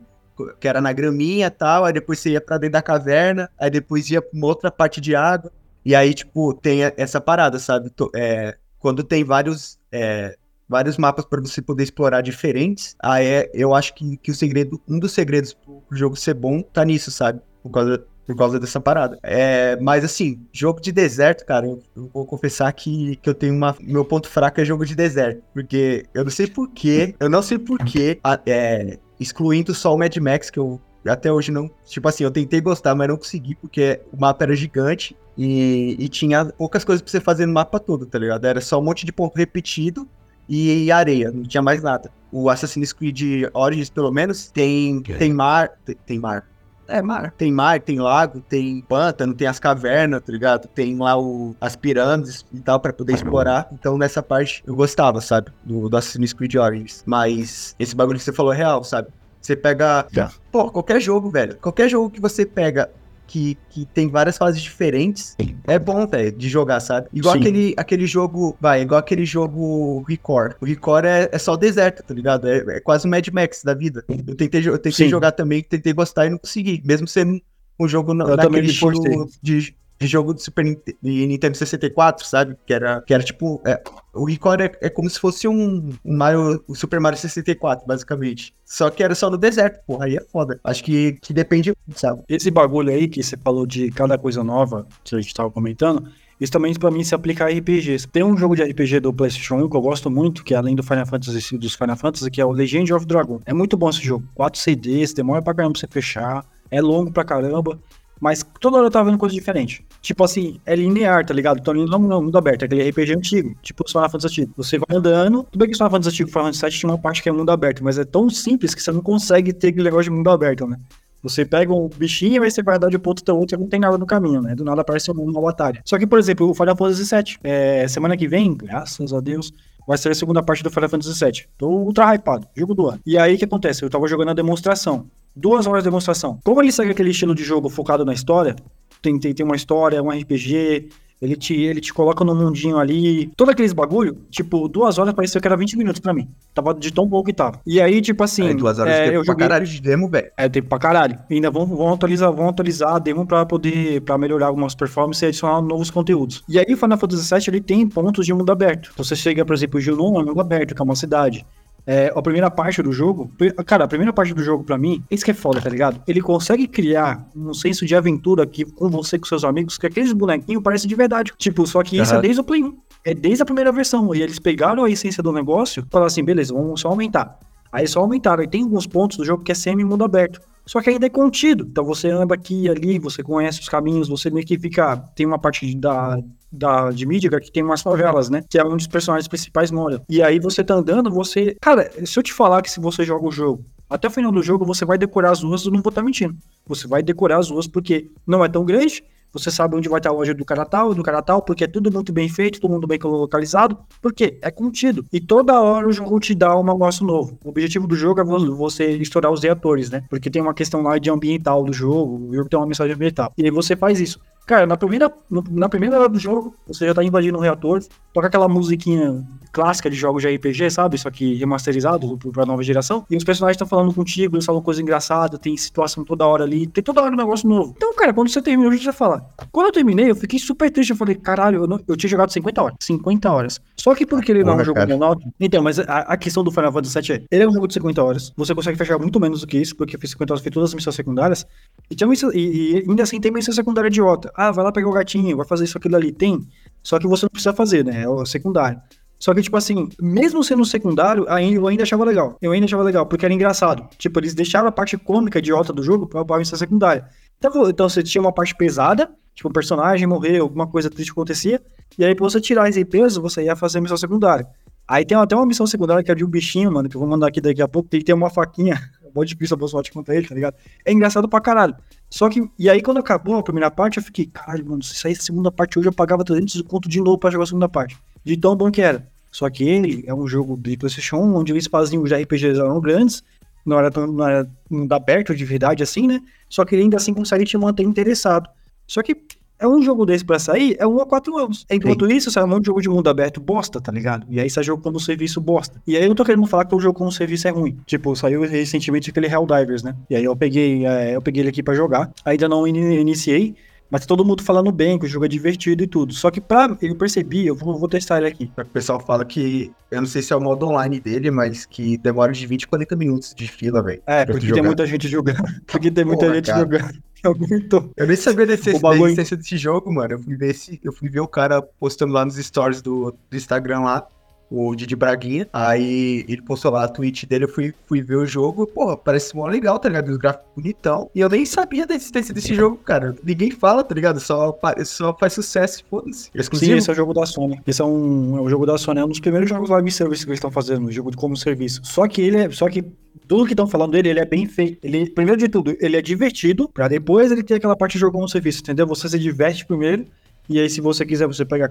Que era na graminha e tal, aí depois você ia pra dentro da caverna, aí depois ia pra uma outra parte de água, e aí, tipo, tem essa parada, sabe? É, quando tem vários, é, vários mapas para você poder explorar diferentes, aí é, eu acho que, que o segredo, um dos segredos pro, jogo ser bom tá nisso, sabe? Por causa, por causa dessa parada. É, mas assim, jogo de deserto, cara, eu, eu vou confessar que, que eu tenho uma. Meu ponto fraco é jogo de deserto. Porque eu não sei porquê, eu não sei porquê, é, excluindo só o Mad Max, que eu até hoje não. Tipo assim, eu tentei gostar, mas não consegui, porque o mapa era gigante e, e tinha poucas coisas pra você fazer no mapa todo, tá ligado? Era só um monte de ponto repetido e areia, não tinha mais nada. O Assassin's Creed Origins, pelo menos, tem, tem mar. Tem, tem mar. É, mar. Tem mar, tem lago, tem pântano, tem as cavernas, tá ligado? Tem lá o, as pirâmides e tal pra poder explorar. Então, nessa parte, eu gostava, sabe? Do, do Assassin's Creed Origins. Mas esse bagulho que você falou é real, sabe? Você pega. Já. Pô, qualquer jogo, velho. Qualquer jogo que você pega que, que tem várias fases diferentes, é bom, velho, de jogar, sabe? Igual Sim. aquele, aquele jogo. Vai, igual aquele jogo Record. O Record é, é só deserto, tá ligado? É, é quase o Mad Max da vida. Eu tentei, eu tentei Sim. jogar também, tentei gostar e não consegui. Mesmo sendo um jogo na- Eu naquele estilo de, de jogo do Super Ninte- de Nintendo 64, sabe? Que era, que era tipo. é, o Record é, é como se fosse um, um Mario, o Super Mario 64, basicamente. Só que era só no deserto, porra. Aí é foda. Acho que, que depende, sabe? Esse bagulho aí que você falou de cada coisa nova, que a gente tava comentando, isso também pra mim se aplica a RPGs. Tem um jogo de RPG do PlayStation 1 que eu gosto muito, que é além do Final Fantasy dos Final Fantasy, que é o Legend of Dragon. É muito bom esse jogo. 4 CDs, demora pra caramba pra você fechar, é longo pra caramba. Mas toda hora eu tava vendo coisa diferente. Tipo assim, é linear, tá ligado? Então não não, mundo aberto, é aquele RPG antigo. Tipo os Final Fantasy antigo. Você vai andando. Tudo bem que os Final Fantasy antigo, Final Fantasy VII tinha uma parte que é mundo aberto, mas é tão simples que você não consegue ter aquele negócio de mundo aberto, né? Você pega um bichinho, aí você vai dar de ponto até outro e não tem nada no caminho, né? Do nada aparece uma batalha. Só que, por exemplo, o Final Fantasy VII, é, semana que vem, graças a Deus, vai ser a segunda parte do Final Fantasy VII. Tô ultra hypado, jogo do ano. E aí, o que acontece? Eu tava jogando a demonstração. Duas horas de demonstração. Como ele segue aquele estilo de jogo focado na história, tem, tem, tem uma história, um RPG, ele te, ele te coloca no mundinho ali. Todo aqueles bagulho, tipo, duas horas pareceu que era 20 minutos pra mim. Tava de tão bom que tava. E aí, tipo assim. é, duas horas é, de tempo eu pra joguei. caralho de demo, velho. É tempo pra caralho. E ainda vão, vão atualizar, vão atualizar a demo pra poder para melhorar algumas performances e adicionar novos conteúdos. E aí o Final Fantasy VII ele tem pontos de mundo aberto. Então, você chega, por exemplo, o Gilon é um mundo aberto, que é uma cidade. É, a primeira parte do jogo, cara, a primeira parte do jogo pra mim, isso que é foda, tá ligado? Ele consegue criar um senso de aventura aqui com você, com seus amigos, que aqueles bonequinhos parecem de verdade. Tipo, só que isso é desde o Play 1. É desde a primeira versão. E eles pegaram a essência do negócio e falaram assim, beleza, vamos só aumentar. Aí só aumentaram. E tem alguns pontos do jogo que é semi-mundo aberto. Só que ainda é contido. Então você anda aqui e ali, você conhece os caminhos, você meio que fica. Tem uma parte da, da, de Midgar que tem umas favelas, né? Que é onde os personagens principais moram. E aí você tá andando, você. Cara, se eu te falar que se você joga o jogo, até o final do jogo você vai decorar as ruas, eu não vou estar mentindo. Você vai decorar as ruas porque não é tão grande. Você sabe onde vai estar a loja do cara tal, do cara tal, porque é tudo muito bem feito, todo mundo bem localizado. Por quê? É contido. E toda hora o jogo te dá um negócio novo. O objetivo do jogo é vo- você estourar os reatores, né? Porque tem uma questão lá de ambiental do jogo, o jogo tem uma mensagem ambiental. E aí você faz isso. Cara, na primeira, na primeira hora do jogo, você já tá invadindo um reator, toca aquela musiquinha clássica de jogos de RPG, sabe? Só que remasterizado pra nova geração. E os personagens estão falando contigo, eles falam coisa engraçada, tem situação toda hora ali, tem toda hora um negócio novo. Então, cara, quando você termina, você fala. Quando eu terminei, eu fiquei super triste. Eu falei, caralho, eu, não- eu tinha jogado 50 horas. 50 horas. Só que porque ele não é um jogo monótono. Então, mas a, a questão do Final Fantasy VII é: ele é um jogo de 50 horas. Você consegue fechar muito menos do que isso, porque eu fiz 50 horas, fiz todas as missões secundárias. E, tinha missão- e- e ainda assim tem missão secundária idiota. Ah, vai lá pegar o gatinho, vai fazer isso, aquilo ali. Tem. Só que você não precisa fazer, né? É o secundário. Só que, tipo assim, mesmo sendo secundário, eu ainda achava legal. Eu ainda achava legal, porque era engraçado. Tipo, eles deixaram a parte cômica idiota do jogo pra, pra missão secundária. Então, então você tinha uma parte pesada, tipo, um personagem morreu, alguma coisa triste acontecia, e aí pra você tirar esse peso, você ia fazer a missão secundária. Aí tem até uma missão secundária que é de um bichinho, mano, que eu vou mandar aqui daqui a pouco, tem que ter uma faquinha, [LAUGHS] um monte de boa sorte contra ele, tá ligado? É engraçado pra caralho. Só que, e aí quando acabou a primeira parte, eu fiquei, caralho, mano, se saísse a segunda parte hoje, eu pagava 300 conto de novo pra jogar a segunda parte. De tão bom que era. Só que ele é um jogo de PlayStation 1, onde eles faziam os RPGs eram grandes, não era tão não era mundo aberto de verdade assim, né? Só que ele ainda assim consegue te manter interessado. Só que é um jogo desse pra sair, é um a quatro anos. Enquanto isso, sai um monte de jogo de mundo aberto bosta, tá ligado? E aí sai jogo como serviço bosta. E aí eu não tô querendo falar que o jogo como serviço é ruim. Tipo, saiu recentemente aquele Helldivers, né? E aí eu peguei, é, eu peguei ele aqui pra jogar. Ainda não ini- iniciei, mas todo mundo falando bem, que o jogo é divertido e tudo. Só que pra eu percebi, eu vou, vou testar ele aqui. O pessoal fala que, eu não sei se é o modo online dele, mas que demora de 20 a 40 minutos de fila, velho. É, porque tem jogar. muita gente jogando. [LAUGHS] Porque tem muita Porra, gente cara. jogando. [LAUGHS] Eu aguento. Eu nem sabia da existência, bagulho- da existência desse jogo, mano. Eu fui ver esse, eu fui ver o cara postando lá nos stories do, do Instagram lá, o Didi Braguinha. Aí ele postou lá a tweet dele, eu fui, fui ver o jogo. Porra, parece mó legal, tá ligado? Os gráficos bonitão. E eu nem sabia da existência desse jogo, cara. Ninguém fala, tá ligado? Só, só faz sucesso foda-se. Sim, esse é o jogo da Sony. Esse é um, é o jogo da Sony, é um dos primeiros jogos live service que eles estão fazendo, o jogo de como serviço. Só que ele é, só que tudo que estão falando dele, ele é bem feito. Ele, primeiro de tudo, ele é divertido, pra depois ele ter aquela parte de jogo como serviço, entendeu? Você se diverte primeiro, e aí se você quiser, você pega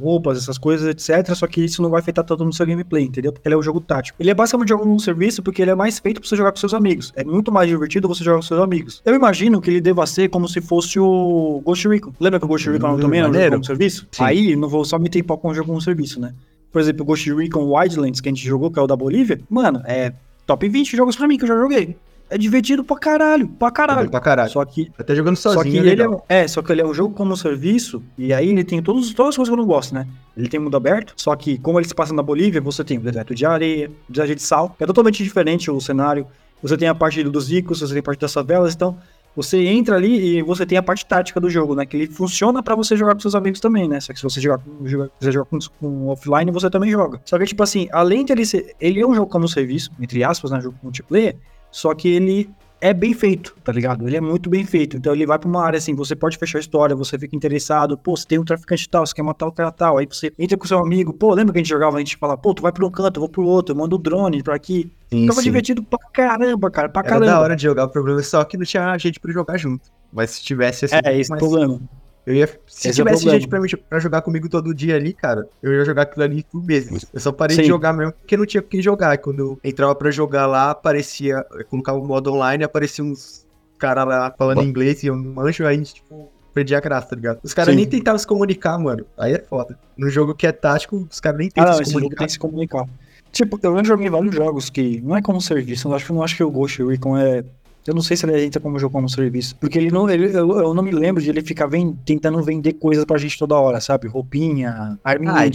roupas, essas coisas, etc. Só que isso não vai afetar tanto no seu gameplay, entendeu? Porque ele é um jogo tático. Ele é basicamente jogo como serviço porque ele é mais feito pra você jogar com seus amigos. É muito mais divertido você jogar com seus amigos. Eu imagino que ele deva ser como se fosse o Ghost Recon. Lembra que o Ghost Recon Hum, também era um jogo como serviço? Sim. Aí, não vou só meter pau com o jogo como serviço, né? Por exemplo, o Ghost Recon Wildlands, que a gente jogou, que é o da Bolívia, mano, é top 20 jogos pra mim que eu já joguei. É divertido pra caralho, pra caralho. Pra caralho. Só que, Até jogando só sozinho, que é ele é, é, só que ele é um jogo como serviço, e aí ele tem todos, todas as coisas que eu não gosto, né? Ele tem mundo aberto, só que como ele se passa na Bolívia, você tem o deserto de areia, o deserto de sal, que é totalmente diferente o cenário. Você tem a parte dos ricos, você tem a parte das favelas, então você entra ali e você tem a parte tática do jogo, né? Que ele funciona pra você jogar com seus amigos também, né? Só que se você jogar com, jogar, quiser jogar com, com offline, você também joga. Só que, tipo assim, além de ele ser. Ele é um jogo como serviço, entre aspas, né? Jogo multiplayer, só que ele é bem feito, tá ligado? Ele é muito bem feito. Então ele vai pra uma área assim, você pode fechar a história, você fica interessado, pô, você tem um traficante tal, você quer matar o cara tal, aí você entra com seu amigo, pô, lembra que a gente jogava, a gente fala, pô, tu vai pra um canto, eu vou pro outro, eu mando o drone pra aqui. Sim, Ficava sim. divertido pra caramba, cara, pra Era caramba. da hora de jogar, o problema é só que não tinha gente pra jogar junto. Mas se tivesse assim. É, esse mas problema. Eu ia, se Esse é tivesse problema. gente pra, mim, pra jogar comigo todo dia ali, cara, eu ia jogar aquilo ali por meses. Eu só parei de Sim. jogar mesmo porque não tinha com quem jogar. E Quando eu entrava pra jogar lá, aparecia. Eu colocava o modo online, aparecia uns caras lá falando inglês e eu não manjo, aí, tipo, perdi a graça, tá ligado? Os caras nem tentavam se comunicar, mano. Aí é foda. No jogo que é tático, os caras nem Ah, tentam não, se comunicar. tem que se comunicar. Tipo, eu já joguei vários jogos que não é como serviço, eu acho que eu não acho que o Ghost Recon é. Eu não sei se ele entra como jogo como serviço. Porque ele não. Ele, eu, eu não me lembro de ele ficar ven- tentando vender coisas pra gente toda hora, sabe? Roupinha, arminha Ah, vendia as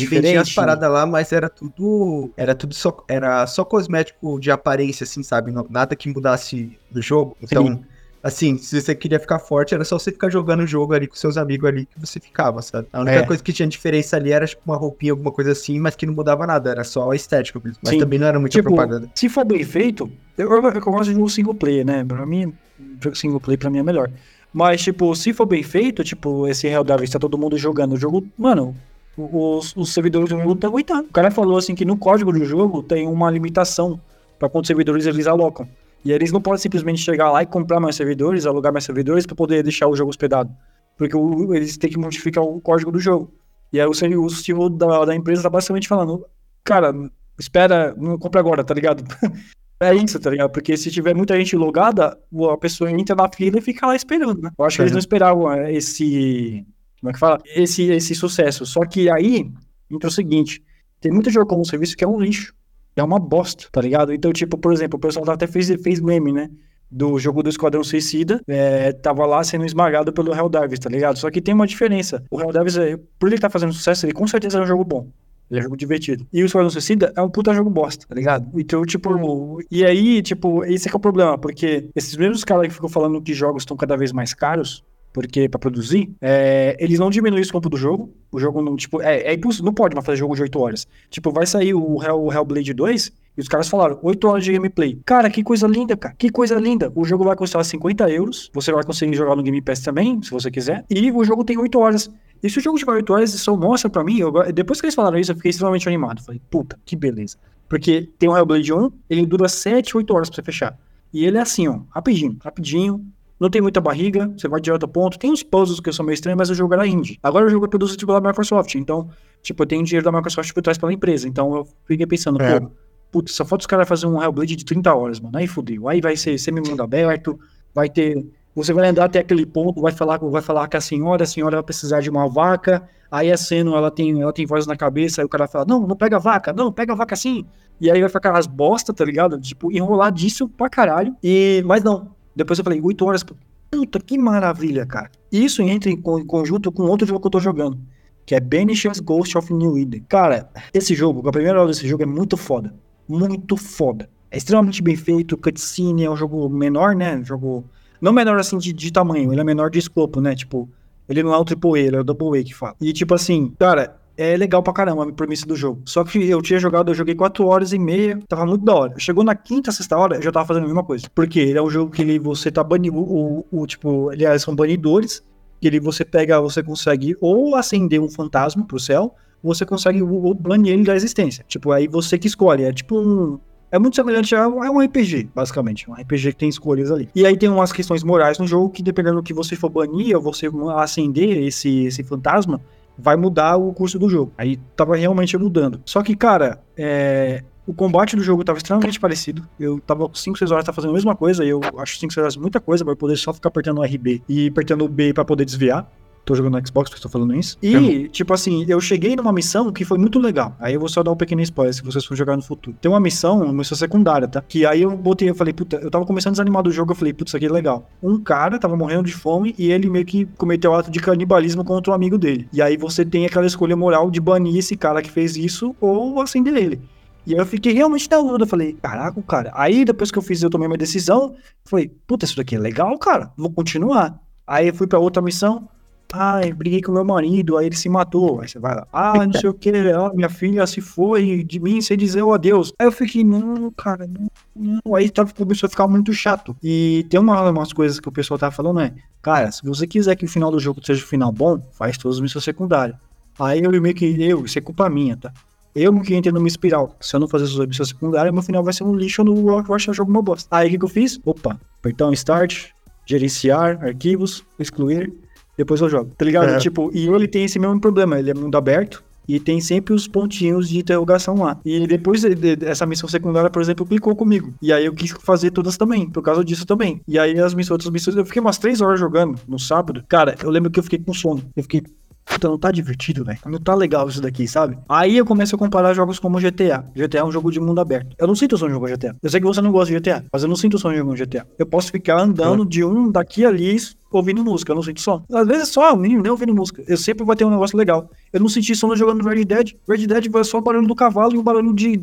diferente. paradas lá, mas era tudo. Era tudo só. Era só cosmético de aparência, assim, sabe? Nada que mudasse do jogo. Então, Sim. Assim, se você queria ficar forte, era só você ficar jogando o jogo ali com seus amigos ali que você ficava, sabe? A única É. coisa que tinha diferença ali era, tipo, uma roupinha, alguma coisa assim, mas que não mudava nada. Era só a estética mesmo. Mas Sim. também não era muita Tipo, propaganda. se for bem feito, eu, eu, eu gosto de jogo single player, né? Pra mim, jogo single player pra mim é melhor. Mas, tipo, se for bem feito, tipo, esse Real Davis tá todo mundo jogando o jogo, mano, os, os servidores do jogo não estão aguentando. O cara falou assim que no código do jogo tem uma limitação pra quantos servidores eles alocam. E eles não podem simplesmente chegar lá e comprar mais servidores, alugar mais servidores pra poder deixar o jogo hospedado. Porque o- eles têm que modificar o código do jogo. E aí o, CEO da, da empresa tá basicamente falando, cara, espera, não compra agora, tá ligado? [LAUGHS] É isso, tá ligado? Porque se tiver muita gente logada, a pessoa entra na fila e fica lá esperando, né? Eu acho que eles não esperavam é, esse. Como é que fala? Esse, esse sucesso. Só que aí entra o seguinte: tem muito jogo como serviço que é um lixo. É uma bosta, tá ligado? Então, tipo, por exemplo, o pessoal até fez, fez meme, né? do jogo do Esquadrão Suicida, é, tava lá sendo esmagado pelo Helldivers, tá ligado? Só que tem uma diferença. O Helldivers, é, por ele estar tá fazendo sucesso, ele com certeza é um jogo bom. Ele é um jogo divertido. E o Esquadrão Suicida é um puta jogo bosta, tá ligado? Então, tipo... E aí, tipo, esse é, é o problema, porque esses mesmos caras que ficam falando que jogos estão cada vez mais caros, porque para produzir, é, eles não diminuem o escopo do jogo. O jogo não, tipo, é, é impossível, não pode mais fazer jogo de 8 horas. Tipo, vai sair o, Hell, o Hellblade 2 e os caras falaram, 8 horas de gameplay. Cara, que coisa linda, cara. Que coisa linda. O jogo vai custar 50 euros. Você vai conseguir jogar no Game Pass também, se você quiser. E o jogo tem 8 horas. E se o jogo tiver 8 horas, isso mostra pra mim. Eu, depois que eles falaram isso, eu fiquei extremamente animado. Falei, puta, que beleza. Porque tem o Hellblade 1, ele dura 7, 8 horas pra você fechar. E ele é assim, ó, rapidinho, rapidinho não tem muita barriga, você vai direto ao ponto. Tem uns puzzles que são meio estranhos, mas o jogo era indie. Agora o jogo é produzido pela Microsoft, então, tipo, eu tenho dinheiro da Microsoft por trás pela empresa. Então eu fiquei pensando, é. pô, putz, só falta os caras fazer um Hellblade de 30 horas, mano. Aí fudeu. Aí vai ser semi-mundo aberto, vai ter. Você vai andar até aquele ponto, vai falar, vai falar com a senhora, a senhora vai precisar de uma vaca. Aí a cena, ela tem, ela tem voz na cabeça, aí o cara fala, não, não pega a vaca, não, pega a vaca assim. E aí vai ficar as bosta, tá ligado? Tipo, enrolar disso pra caralho. E, mas não. Depois eu falei, 8 horas, Puta, que maravilha, cara. Isso entra em conjunto com outro jogo que eu tô jogando, que é Banishers Ghost of New Eden. Cara, esse jogo, a primeira hora desse jogo é muito foda. Muito foda. É extremamente bem feito, cutscene, é um jogo menor, né? Jogo. Não menor assim de, de tamanho, ele é menor de escopo, né? Tipo, ele não é o AAA, ele é o Double A que fala. E tipo assim, cara, é legal pra caramba a premissa do jogo. Só que eu tinha jogado, eu joguei 4 horas e meia, tava muito da hora. Chegou na quinta, sexta hora, eu já tava fazendo a mesma coisa. Porque ele é um jogo que ele, você tá banindo, o, o, tipo, aliás, são banidores, que ele, você pega, você consegue ou acender um fantasma pro céu, você consegue ou, banir ele da existência. Tipo, aí você que escolhe, é tipo um... É muito semelhante a um é RPG, basicamente. Um RPG que tem escolhas ali. E aí tem umas questões morais no jogo que, dependendo do que você for banir ou você acender esse, esse fantasma, vai mudar o curso do jogo. Aí tava realmente mudando. Só que, cara, é, o combate do jogo tava extremamente parecido. Eu tava com 5, 6 horas tá fazendo a mesma coisa. E eu acho 5, 6 horas muita coisa para poder só ficar apertando o RB e apertando o B para poder desviar. Tô jogando no Xbox, porque estou falando isso. E, tipo assim, eu cheguei numa missão que foi muito legal. Aí eu vou só dar um pequeno spoiler se vocês for jogar no futuro. Tem uma missão, uma missão secundária, tá? Que aí eu botei, eu falei, puta, eu tava começando a desanimar do jogo, eu falei, putz, isso aqui é legal. Um cara tava morrendo de fome e ele meio que cometeu ato de canibalismo contra um amigo dele. E aí você tem aquela escolha moral de banir esse cara que fez isso ou acender ele. E aí eu fiquei realmente na dúvida. Falei, caraca, cara. Aí depois que eu fiz, eu tomei uma decisão. Falei, puta, isso daqui é legal, cara. Vou continuar. Aí eu fui pra outra missão. Ai, briguei com meu marido, aí ele se matou. Aí você vai lá, ah, não sei o que, ah, minha filha se foi de mim sem dizer o adeus. Aí eu fiquei, não, cara, não, não. Aí tava, começou a ficar muito chato. E tem uma, umas coisas que o pessoal tava falando, é, cara, se você quiser que o final do jogo seja um final bom, faz todas as missões secundárias. Aí eu meio que, eu, isso é culpa minha, tá? Eu que entrei numa espiral. Se eu não fazer essas missões secundárias, meu final vai ser um lixo no Rock Rush, o jogo uma bosta. Aí o que, que eu fiz? Opa, apertar um start, gerenciar arquivos, excluir depois eu jogo, tá ligado? É. Tipo, e ele tem esse mesmo problema, ele é mundo aberto, e tem sempre os pontinhos de interrogação lá. E depois dessa missão secundária, por exemplo, clicou comigo. E aí eu quis fazer todas também, por causa disso também. E aí as missões, outras missões, eu fiquei umas três horas jogando no sábado. Cara, eu lembro que eu fiquei com sono. Eu fiquei, Puta, não tá divertido, velho. Não tá legal isso daqui, sabe? Aí eu começo a comparar jogos como GTA. GTA é um jogo de mundo aberto. Eu não sinto o som de jogar GTA. Eu sei que você não gosta de GTA, mas eu não sinto o som de jogar GTA. Eu posso ficar andando de um daqui ali ouvindo música, eu não sinto som. Às vezes só, nem, nem ouvindo música. Eu sempre vou ter um negócio legal. Eu não senti som jogando Red Dead. Red Dead foi só o barulho do cavalo e o barulho de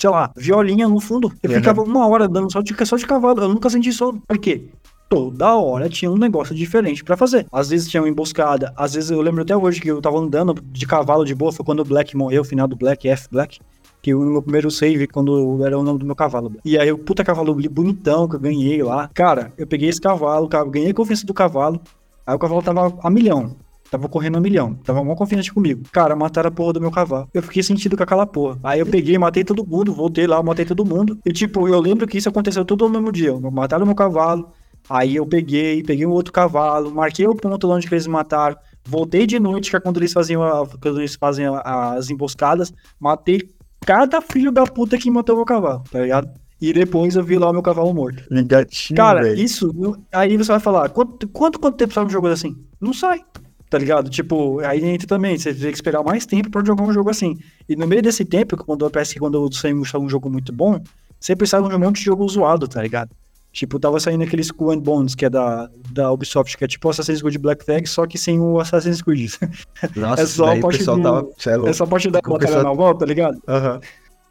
sei lá, violinha no fundo. Eu é, ficava uma hora dando só de, só de cavalo. Eu nunca senti sono. Por quê? Toda hora tinha um negócio diferente para fazer. Às vezes tinha uma emboscada, às vezes eu lembro até hoje que eu tava andando de cavalo de boa, foi quando o Black morreu, o final do Black, F Black. Que o meu primeiro save, quando era o nome do meu cavalo. E aí, o puta cavalo bonitão que eu ganhei lá. Cara, eu peguei esse cavalo, ganhei a confiança do cavalo. Aí o cavalo tava a milhão. Tava correndo a milhão. Tava uma confiante comigo. Cara, mataram a porra do meu cavalo. Eu fiquei sentido com aquela porra. Aí eu peguei, matei todo mundo, voltei lá, matei todo mundo. E tipo, eu lembro que isso aconteceu tudo no mesmo dia. Mataram meu cavalo, Aí eu peguei, peguei um outro cavalo, marquei o ponto onde eles mataram, voltei de noite, que é quando eles faziam a, quando eles fazem as emboscadas, matei cada filho da puta que matou o cavalo, tá ligado? E depois eu vi lá o meu cavalo morto. Negativo, Cara, velho. isso. Aí você vai falar, quanto, quanto, quanto tempo sai um jogo assim? Não sai. Tá ligado? Tipo, aí entra também, você tem que esperar mais tempo pra jogar um jogo assim. E no meio desse tempo, quando parece que quando um, sai um jogo muito bom, sempre sai um monte de jogo zoado, tá ligado? Tipo, tava saindo aquele Skull and Bones, que é da, da Ubisoft, que é tipo Assassin's Creed Black Flag, só que sem o Assassin's Creed. [LAUGHS] Nossa, é só a o parte pessoal do- tava. É é só a parte da batalha pessoal- naval, tá ligado? Aham.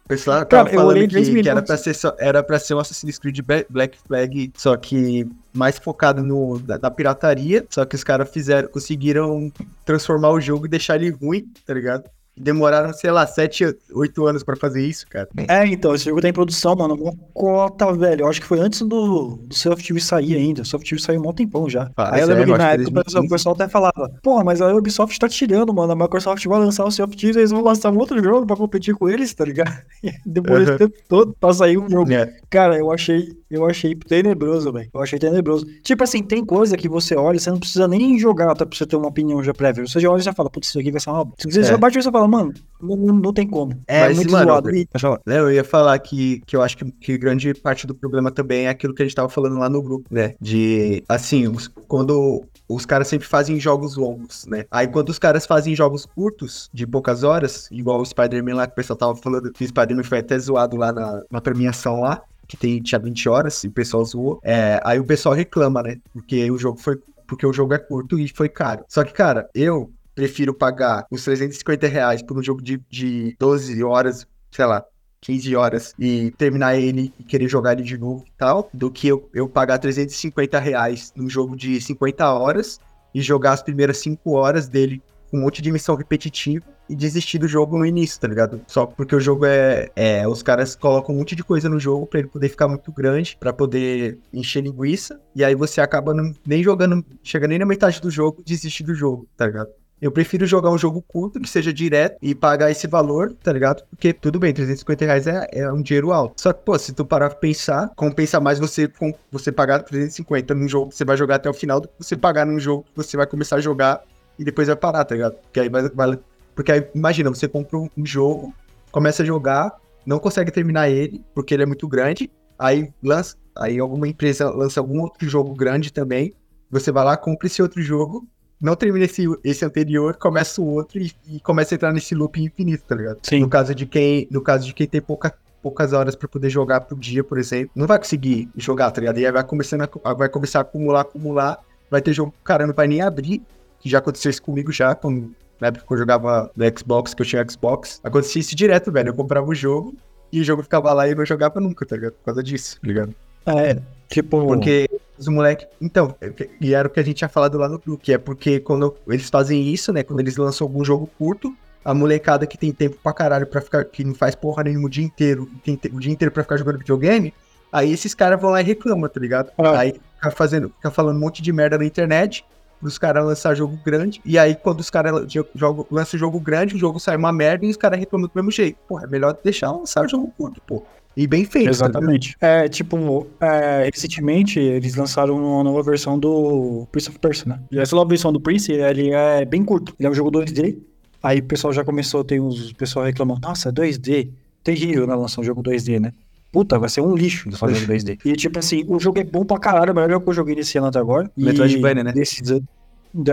O pessoal Cara, tava eu falando olhei que, que era, pra ser só, era pra ser um Assassin's Creed Black Flag, só que mais focado no, na, na pirataria. Só que os caras fizeram, conseguiram transformar o jogo e deixar ele ruim, tá ligado? Demoraram, sei lá, 7, 8 anos pra fazer isso, cara. É, então, esse jogo tá em produção, mano. Uma cota, velho. Eu acho que foi antes do, do of Thieves sair ainda. O of Thieves saiu um tempão já. Faz, Aí eu é, lembro eu que na que época o pessoal, 2015. o pessoal até falava, porra, mas a Ubisoft tá tirando, mano. A Microsoft vai lançar o of Thieves, eles vão lançar um outro jogo pra competir com eles, tá ligado? [LAUGHS] Demorou esse Uhum. tempo todo pra sair um jogo. É. Cara, eu achei, eu achei tenebroso, velho. Eu achei tenebroso. Tipo assim, tem coisa que você olha, você não precisa nem jogar tá, pra você ter uma opinião já prévia. Você já olha e já fala, putz, isso aqui vai ser uma obra. Você É. já bate e você fala, mano, não, não- tem como. É Mas, muito mano, zoado. E- Eu ia falar que, que eu acho que, que grande parte do problema também é aquilo que a gente tava falando lá no grupo, né? De, assim, os- quando os caras sempre fazem jogos longos, né? Aí quando os caras fazem jogos curtos, de poucas horas, igual o Spider-Man lá que o pessoal tava falando, que o Spider-Man foi até zoado lá na, na premiação lá, que tem, tinha 20 horas e o pessoal zoou. É, aí o pessoal reclama, né? Porque o jogo foi. Porque o jogo é curto e foi caro. Só que, cara, eu prefiro pagar os 350 reais por um jogo de, de 12 horas, sei lá, 15 horas e terminar ele e querer jogar ele de novo e tal, do que eu, eu pagar 350 reais num jogo de 50 horas e jogar as primeiras 5 horas dele com um monte de missão repetitiva e desistir do jogo no início, tá ligado? Só porque o jogo é, é os caras colocam um monte de coisa no jogo pra ele poder ficar muito grande, pra poder encher linguiça, e aí você acaba não- nem jogando, chega nem na metade do jogo, desiste do jogo, tá ligado? Eu prefiro jogar um jogo curto, que seja direto, e pagar esse valor, tá ligado? Porque tudo bem, 350 reais é, é um dinheiro alto. Só que, pô, se tu parar pra pensar, compensa mais você, com, você pagar 350 num jogo que você vai jogar até o final do que você pagar num jogo que você vai começar a jogar e depois vai parar, tá ligado? Porque aí vai. vai- porque aí, imagina, você compra um jogo, começa a jogar, não consegue terminar ele, porque ele é muito grande, aí lança. Aí alguma empresa lança algum outro jogo grande também. Você vai lá, compra esse outro jogo, não termina esse, esse anterior, começa o outro e, e começa a entrar nesse loop infinito, tá ligado? Sim. No caso de quem, no caso de quem tem pouca, poucas horas pra poder jogar por dia, por exemplo, não vai conseguir jogar, tá ligado? E aí vai começando a, vai começar a acumular, acumular, vai ter jogo que o cara não vai nem abrir, que já aconteceu isso comigo já, quando, na época que eu jogava no Xbox, que eu tinha Xbox, acontecia isso direto, velho, eu comprava o jogo e o jogo ficava lá e eu não jogava nunca, tá ligado? Por causa disso, tá ligado? É, tipo. Porque os moleques. Então, e era o que a gente tinha falado lá no grupo, que é porque quando eles fazem isso, né? Quando eles lançam algum jogo curto, a molecada que tem tempo pra caralho pra ficar. que não faz porra nenhuma o dia inteiro, tem te- o dia inteiro pra ficar jogando videogame, aí esses caras vão lá e reclamam, tá ligado? Ah. Aí fica fazendo, fica falando um monte de merda na internet. Os caras lançar jogo grande, e aí quando os caras jo- jogam- lançam jogo grande, o jogo sai uma merda e os caras reclamam do mesmo jeito. Porra, é melhor deixar lançar o jogo curto, pô. E bem feito, tá? Exatamente. É, tipo, é, recentemente eles lançaram uma nova versão do Prince of Persia, né? E essa nova versão do Prince, ele é bem curto. Ele é um jogo 2D. Aí o pessoal já começou, tem uns pessoal reclamando, nossa, 2D. Terrível, né? Lançar um jogo 2D, né? Puta, vai ser um lixo jogo 2D. E tipo assim, o jogo é bom pra caralho, é o melhor que eu joguei nesse ano até agora. Metroidvania, né? Desse,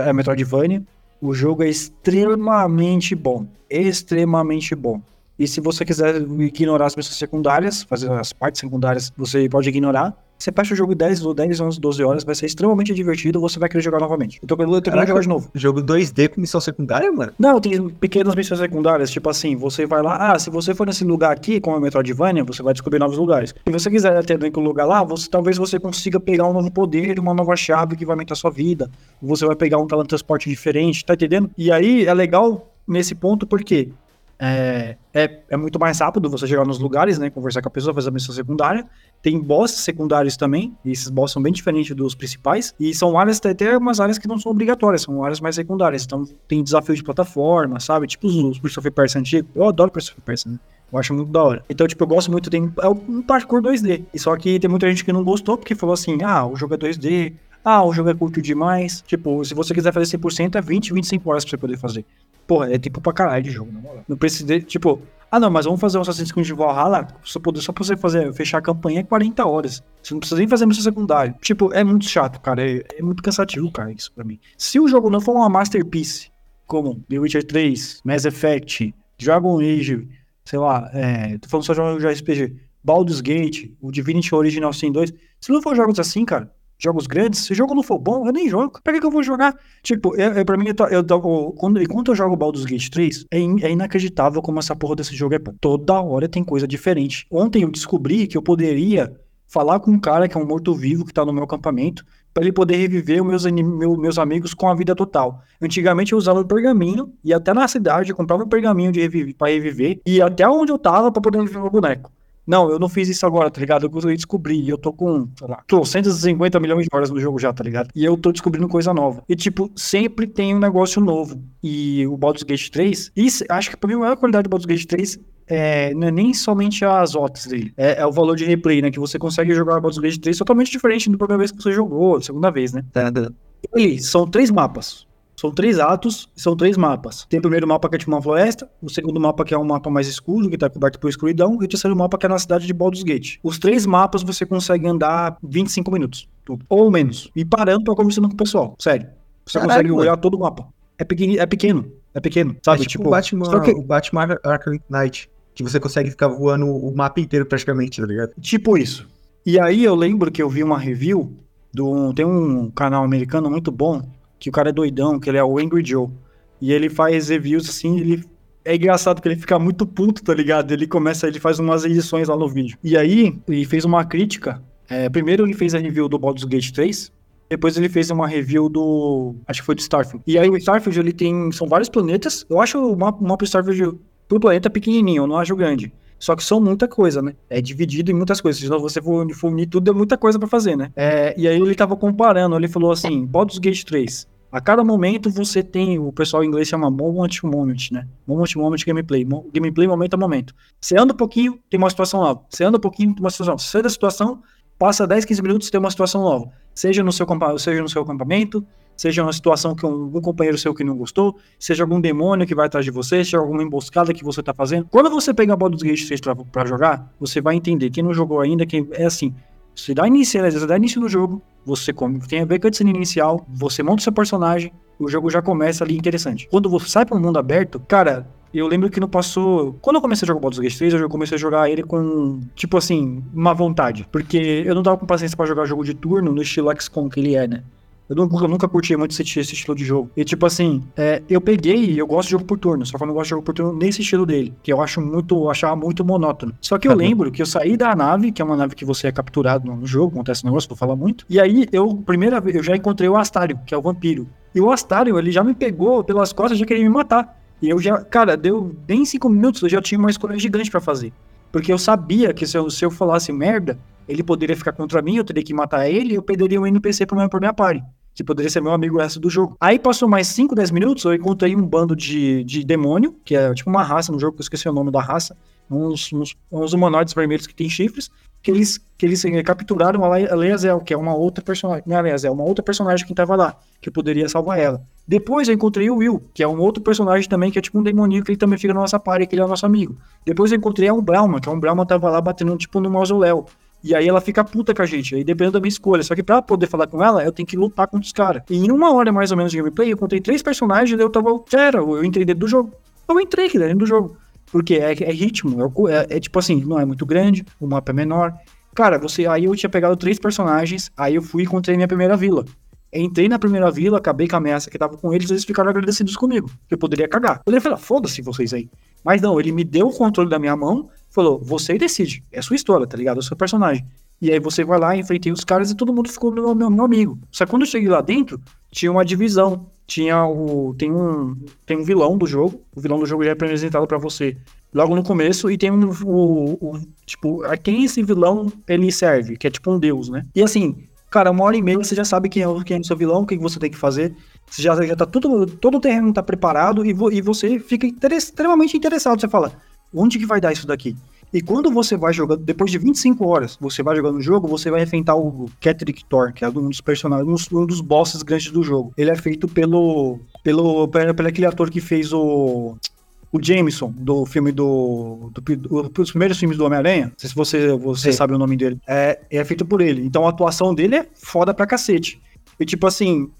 é Metroidvania. O jogo é extremamente bom. Extremamente bom. E se você quiser ignorar as missões secundárias, fazer as partes secundárias, você pode ignorar. Você fecha o jogo 10 ou 10, 11, 12 horas, vai ser extremamente divertido, você vai querer jogar novamente. Eu tô querendo querendo Caraca. jogar de novo. Jogo 2D com missão secundária, mano? Não, tem pequenas missões secundárias, tipo assim, você vai lá, ah, se você for nesse lugar aqui, como é Metroidvania, você vai descobrir novos lugares. Se você quiser até naquele lugar lá, você, talvez você consiga pegar um novo poder, uma nova chave que vai aumentar a sua vida. Você vai pegar um teletransporte diferente, tá entendendo? E aí é legal nesse ponto porque é, é, é muito mais rápido você chegar nos lugares, né? Conversar com a pessoa, fazer a missão secundária. Tem bosses secundários também, e esses bosses são bem diferentes dos principais. E são áreas, até umas áreas que não são obrigatórias, são áreas mais secundárias. Então tem desafio de plataforma, sabe? Tipo os, os Prince of Persia. Eu adoro Prince of Persia, né? Eu acho muito da hora. Então, tipo, eu gosto muito, tem é um parkour 2D. E só que tem muita gente que não gostou, porque falou assim, ah, o jogo é 2D, ah, o jogo é curto demais. Tipo, se você quiser fazer 100%, é 20, 25 horas pra você poder fazer. Porra, é tempo pra caralho de jogo, na moral. Não precisa, tipo, ah não, mas vamos fazer um Assassin's Creed Valhalla, só, poder, só pra você fazer, fechar a campanha é 40 horas. Você não precisa nem fazer missão secundária. Tipo, é muito chato, cara, é, é muito cansativo, cara, isso pra mim. Se o jogo não for uma masterpiece, como The Witcher 3, Mass Effect, Dragon Age, sei lá, é, tô falando só de de RPG, Baldur's Gate, o Divinity Original Sin 2, se não for jogos assim, cara, jogos grandes, se o jogo não for bom, eu nem jogo. Pra que, que eu vou jogar? Tipo, eu, eu, pra mim, eu, eu, eu, quando, enquanto eu jogo Baldur's Gate 3, é, in, é, inacreditável como essa porra desse jogo é bom. Toda hora tem coisa diferente. Ontem eu descobri que eu poderia falar com um cara que é um morto-vivo que tá no meu acampamento, para ele poder reviver meus, meu, meus amigos com a vida total. Antigamente eu usava o pergaminho, e até na cidade eu comprava um pergaminho de reviver, pra reviver, e até onde eu tava pra poder reviver o boneco. Não, eu não fiz isso agora, tá ligado? Eu descobri. Eu tô com, sei lá, tô 150 milhões de horas no jogo já, tá ligado? E eu tô descobrindo coisa nova. E, tipo, sempre tem um negócio novo. E o Baldur's Gate 3, isso, acho que pra mim a maior qualidade do Baldur's Gate 3 é, não é nem somente as OTs dele, é, é, o valor de replay, né? Que você consegue jogar o Baldur's Gate 3 totalmente diferente da primeira vez que você jogou, segunda vez, né? Tá, tá. Ele são três mapas. São três atos são três mapas. Tem o primeiro mapa que é tipo uma floresta, o segundo mapa que é um mapa mais escuro, que tá coberto por escuridão, e o terceiro mapa que é na cidade de Baldur's Gate. Os três mapas você consegue andar 25 minutos, tudo, ou menos, e parando pra conversando com o pessoal, sério. Você Caralho, consegue mano. olhar todo o mapa. É pequeno, é pequeno, é pequeno, sabe? É tipo, tipo o Batman, que... o Batman Arkham Knight, que você consegue ficar voando o mapa inteiro praticamente, tá ligado? Tipo isso. E aí eu lembro que eu vi uma review do tem um canal americano muito bom que o cara é doidão, que ele é o Angry Joe. E ele faz reviews assim, ele é engraçado que ele fica muito puto, tá ligado? Ele começa, ele faz umas edições lá no vídeo. E aí, ele fez uma crítica. É, primeiro ele fez a review do Baldur's Gate 3, depois ele fez uma review do. Acho que foi do Starfield. E aí o Starfield ele tem. São vários planetas. Eu acho o mapa, o mapa Starfield por planeta pequenininho, eu não acho grande. Só que são muita coisa, né? É dividido em muitas coisas. Se você for unir tudo, é muita coisa para fazer, né? É, e aí ele tava comparando, ele falou assim: Baldur's Gate 3. A cada momento você tem, o pessoal em inglês chama moment to moment, né? Moment to moment gameplay. Gameplay momento a momento. Você anda um pouquinho, tem uma situação nova. Você anda um pouquinho, tem uma situação. Você sai da situação, passa 10, 15 minutos, tem uma situação nova. Seja no seu, seja no seu acampamento, seja uma situação que um, um, companheiro seu que não gostou, seja algum demônio que vai atrás de você, seja alguma emboscada que você tá fazendo. Quando você pega a Baldur's Gate 3 pra, pra jogar, você vai entender. Quem não jogou ainda, que é assim, você dá início, você dá início no jogo, você come, tem a ver com a cutscene inicial, você monta o seu personagem, o jogo já começa ali interessante. Quando você sai para um mundo aberto, cara, eu lembro que não passou. Quando eu comecei a jogar Baldur's Gate 3, eu comecei a jogar ele com, tipo assim, uma vontade. Porque eu não tava com paciência para jogar jogo de turno no estilo XCOM que ele é, né? Eu nunca, eu nunca curti muito esse, esse, estilo de jogo. E tipo assim, é, eu peguei eu gosto de jogo por turno, só que eu não gosto de jogo por turno nesse estilo dele, que eu acho muito, achava muito monótono. Só que eu lembro que eu saí da nave, que é uma nave que você é capturado no jogo, acontece um negócio, vou falar muito. E aí, eu, primeira vez, eu já encontrei o Astário, que é o vampiro. E o Astário, ele já me pegou pelas costas, já queria me matar. E eu já, cara, deu nem cinco minutos, eu já tinha uma escolha gigante para fazer. Porque eu sabia que se eu, se eu falasse merda, ele poderia ficar contra mim, eu teria que matar ele e eu perderia um NPC pra minha, pra minha party que poderia ser meu amigo o resto do jogo. Aí passou mais 5, 10 minutos, eu encontrei um bando de, de demônio, que é tipo uma raça no jogo, que eu esqueci o nome da raça, uns, uns, uns humanoides vermelhos que tem chifres, que eles, que eles eh, capturaram a Leazel, que é uma outra personagem, não é a Leazel, uma outra personagem que tava lá, que poderia salvar ela. Depois eu encontrei o Will, que é um outro personagem também, que é tipo um demoníaco, que ele também fica na nossa party, que ele é nosso amigo. Depois eu encontrei um Brahma, que é um Brahma tava lá batendo tipo no mausoléu. E aí ela fica puta com a gente, aí dependendo da minha escolha. Só que pra poder falar com ela, eu tenho que lutar contra os caras. E em uma hora mais ou menos de gameplay, eu contei três personagens e eu tava. Era, eu entrei dentro do jogo. Eu entrei aqui dentro do jogo. Porque é, é ritmo, é, é, é, tipo assim, não é muito grande, o mapa é menor. Cara, você. Aí eu tinha pegado três personagens, aí eu fui e encontrei minha primeira vila. Entrei na primeira vila, acabei com a ameaça que tava com eles, eles ficaram agradecidos comigo. Que eu poderia cagar. Eu poderia falar, foda-se vocês aí. Mas não, ele me deu o controle da minha mão, falou, você decide, é sua história, tá ligado? É o seu personagem. E aí você vai lá, enfrentei os caras e todo mundo ficou meu, meu, meu, amigo. Só que quando eu cheguei lá dentro, tinha uma divisão. Tinha o. Tem um. Tem um vilão do jogo. O vilão do jogo já é apresentado para você logo no começo. E tem. O, o, tipo, a quem esse vilão ele serve, que é tipo um deus, né? E assim, cara, uma hora e meia você já sabe quem é, quem é o seu vilão, o que você tem que fazer. Você já, já tá tudo. Todo o terreno tá preparado e, vo, e você fica extremamente interessado. Você fala, onde que vai dar isso daqui? E quando você vai jogando, depois de 25 horas, você vai jogando o jogo, você vai enfrentar o Catrick Thor, que é um dos personagens, um dos bosses grandes do jogo. Ele é feito pelo. pelo. pelo, pelo aquele ator que fez o. O Jameson, do filme do. do, do dos primeiros filmes do Homem-Aranha. Não sei se você, você Sim. sabe o nome dele. É, é feito por ele. Então a atuação dele é foda pra cacete. E tipo assim,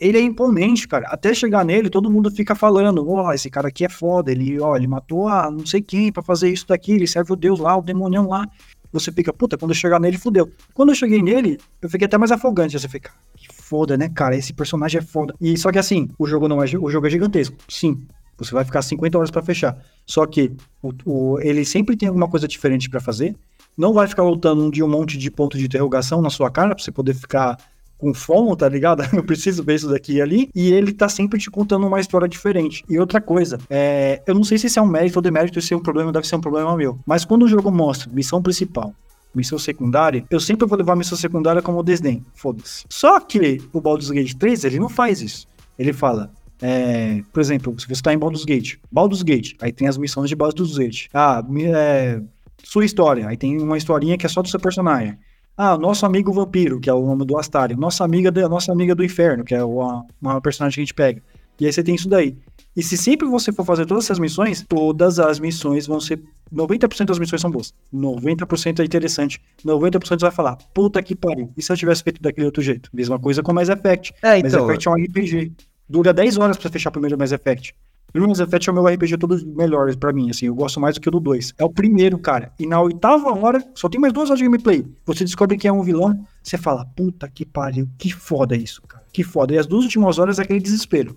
ele é imponente, cara. Até chegar nele, todo mundo fica falando: Ó, esse cara aqui é foda. Ele, ó, ele matou a não sei quem pra fazer isso daqui. Ele serve o Deus lá, o demonião lá. Você fica, puta, quando eu chegar nele, fudeu. Quando eu cheguei nele, eu fiquei até mais afogante. Você fica, que foda, né, cara? Esse personagem é foda. E só que assim, o jogo não é, o jogo é gigantesco. Sim. Você vai ficar 50 horas pra fechar. Só que o, o- ele sempre tem alguma coisa diferente pra fazer. Não vai ficar lutando de um monte de ponto de interrogação na sua cara pra você poder ficar com fome, tá ligado? [LAUGHS] Eu preciso ver isso daqui e ali. E ele tá sempre te contando uma história diferente. E outra coisa, é, eu não sei se isso é um mérito ou demérito, se é um problema, deve ser um problema meu. Mas quando o jogo mostra missão principal, missão secundária, eu sempre vou levar missão secundária como desdém. Foda-se. Só que o Baldur's Gate 3, ele não faz isso. Ele fala, é, por exemplo, se você está em Baldur's Gate, Baldur's Gate, aí tem as missões de Baldur's Gate. Ah, é, sua história, aí tem uma historinha que é só do seu personagem. Ah, nosso amigo vampiro, que é o nome do Astarion. Nossa amiga, da- nossa amiga do inferno, que é uma, uma personagem que a gente pega. E aí você tem isso daí. E se sempre você for fazer todas essas missões, todas as missões vão ser. 90% das missões são boas. 90% é interessante. 90% você vai falar, puta que pariu. E se eu tivesse feito daquele outro jeito? Mesma coisa com Mass Effect. É, Mass então. Effect é um RPG. Dura 10 horas pra fechar o primeiro Mass Effect. O Mass Effect é o meu RPG todos melhores pra mim, assim, eu gosto mais do que o do 2. É o primeiro, cara. E na oitava hora, só tem mais duas horas de gameplay. Você descobre que é um vilão, você fala, puta que pariu, que foda isso, cara. Que foda. E as duas últimas horas é aquele desespero.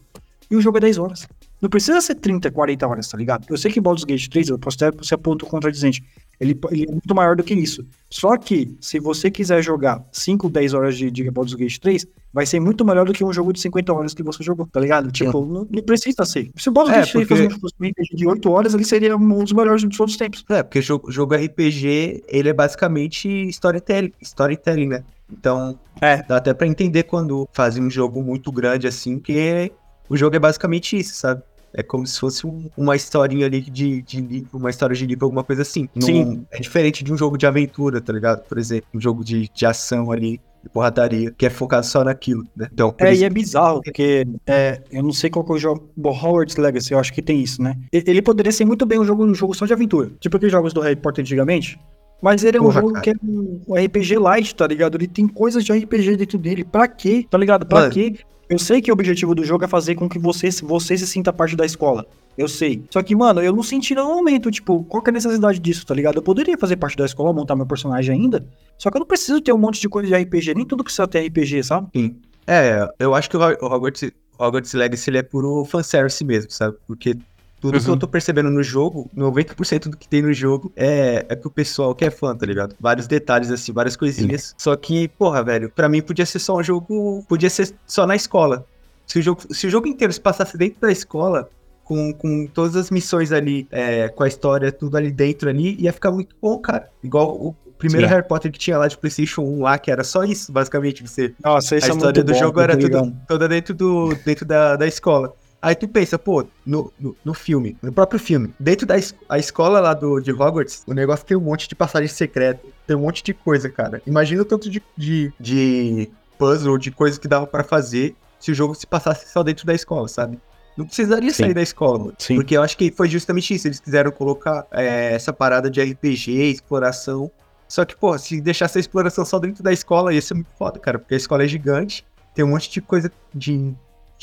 E o jogo é 10 horas. Não precisa ser 30, 40 horas, tá ligado? Eu sei que Baldur's Gate 3, eu posso até ser ponto contradizente. Ele, ele é muito maior do que isso. Só que, se você quiser jogar 5, 10 horas de, de Baldur's Gate 3, vai ser muito melhor do que um jogo de 50 horas que você jogou, tá ligado? Tipo, não, não precisa ser. Se o Baldur's É, Gate 3 porque- fosse um RPG de 8 horas, ele seria um dos melhores de todos os tempos. É, porque jogo, jogo RPG, ele é basicamente storytelling, storytelling, né? Então, É. dá até pra entender quando fazem um jogo muito grande assim, que o jogo é basicamente isso, sabe? É como se fosse um- uma historinha ali de, de livro, uma história de livro, alguma coisa assim. Não- Sim. é diferente de um jogo de aventura, tá ligado? Por exemplo, um jogo de, de ação ali, de porradaria, que é focado só naquilo, né? Então, É, isso e é bizarro, porque é, eu não sei qual que é o jogo. Bom, Howard's Legacy, eu acho que tem isso, né? Ele poderia ser muito bem um jogo, um jogo só de aventura. Tipo aqueles jogos do Harry Potter antigamente. Mas ele é um Porra, jogo cara. que é um, um RPG light, tá ligado? Ele tem coisas de RPG dentro dele. Pra quê? Tá ligado? Pra Mano. quê? Eu sei que o objetivo do jogo é fazer com que você, você se sinta parte da escola. Eu sei. Só que, mano, eu não senti no momento, tipo, qual que é a necessidade disso, tá ligado? Eu poderia fazer parte da escola, montar meu personagem ainda. Só que eu não preciso ter um monte de coisa de RPG. Nem tudo precisa ter RPG, sabe? Sim. É, eu acho que o Ho- o Hogwarts, Hogwarts Legacy ele é puro fanservice mesmo, sabe? Porque tudo que Uhum. eu tô percebendo no jogo, 90% do que tem no jogo é, é que o pessoal que é fã, tá ligado? Vários detalhes, assim, várias coisinhas. Só que, porra, velho, pra mim podia ser só um jogo. Podia ser só na escola. Se o jogo, se o jogo inteiro se passasse dentro da escola, com, com todas as missões ali, é, com a história, tudo ali dentro ali, ia ficar muito bom, cara. Igual o primeiro Sim. Harry Potter que tinha lá de Playstation 1 lá, que era só isso, basicamente, você Nossa, a isso é história muito do bom, jogo era tudo, toda dentro, do, dentro da, da escola. Aí tu pensa, pô, no, no, no filme, no próprio filme, dentro da es- a escola lá do, de Hogwarts, o negócio tem um monte de passagem secreta, tem um monte de coisa, cara. Imagina o tanto de, de, de puzzle, de coisa que dava pra fazer se o jogo se passasse só dentro da escola, sabe? Não precisaria Sim. sair da escola, mano. Sim. Porque eu acho que foi justamente isso. Eles quiseram colocar é, essa parada de RPG, exploração. Só que, pô, se deixasse a exploração só dentro da escola, ia ser muito foda, cara. Porque a escola é gigante, tem um monte de coisa de,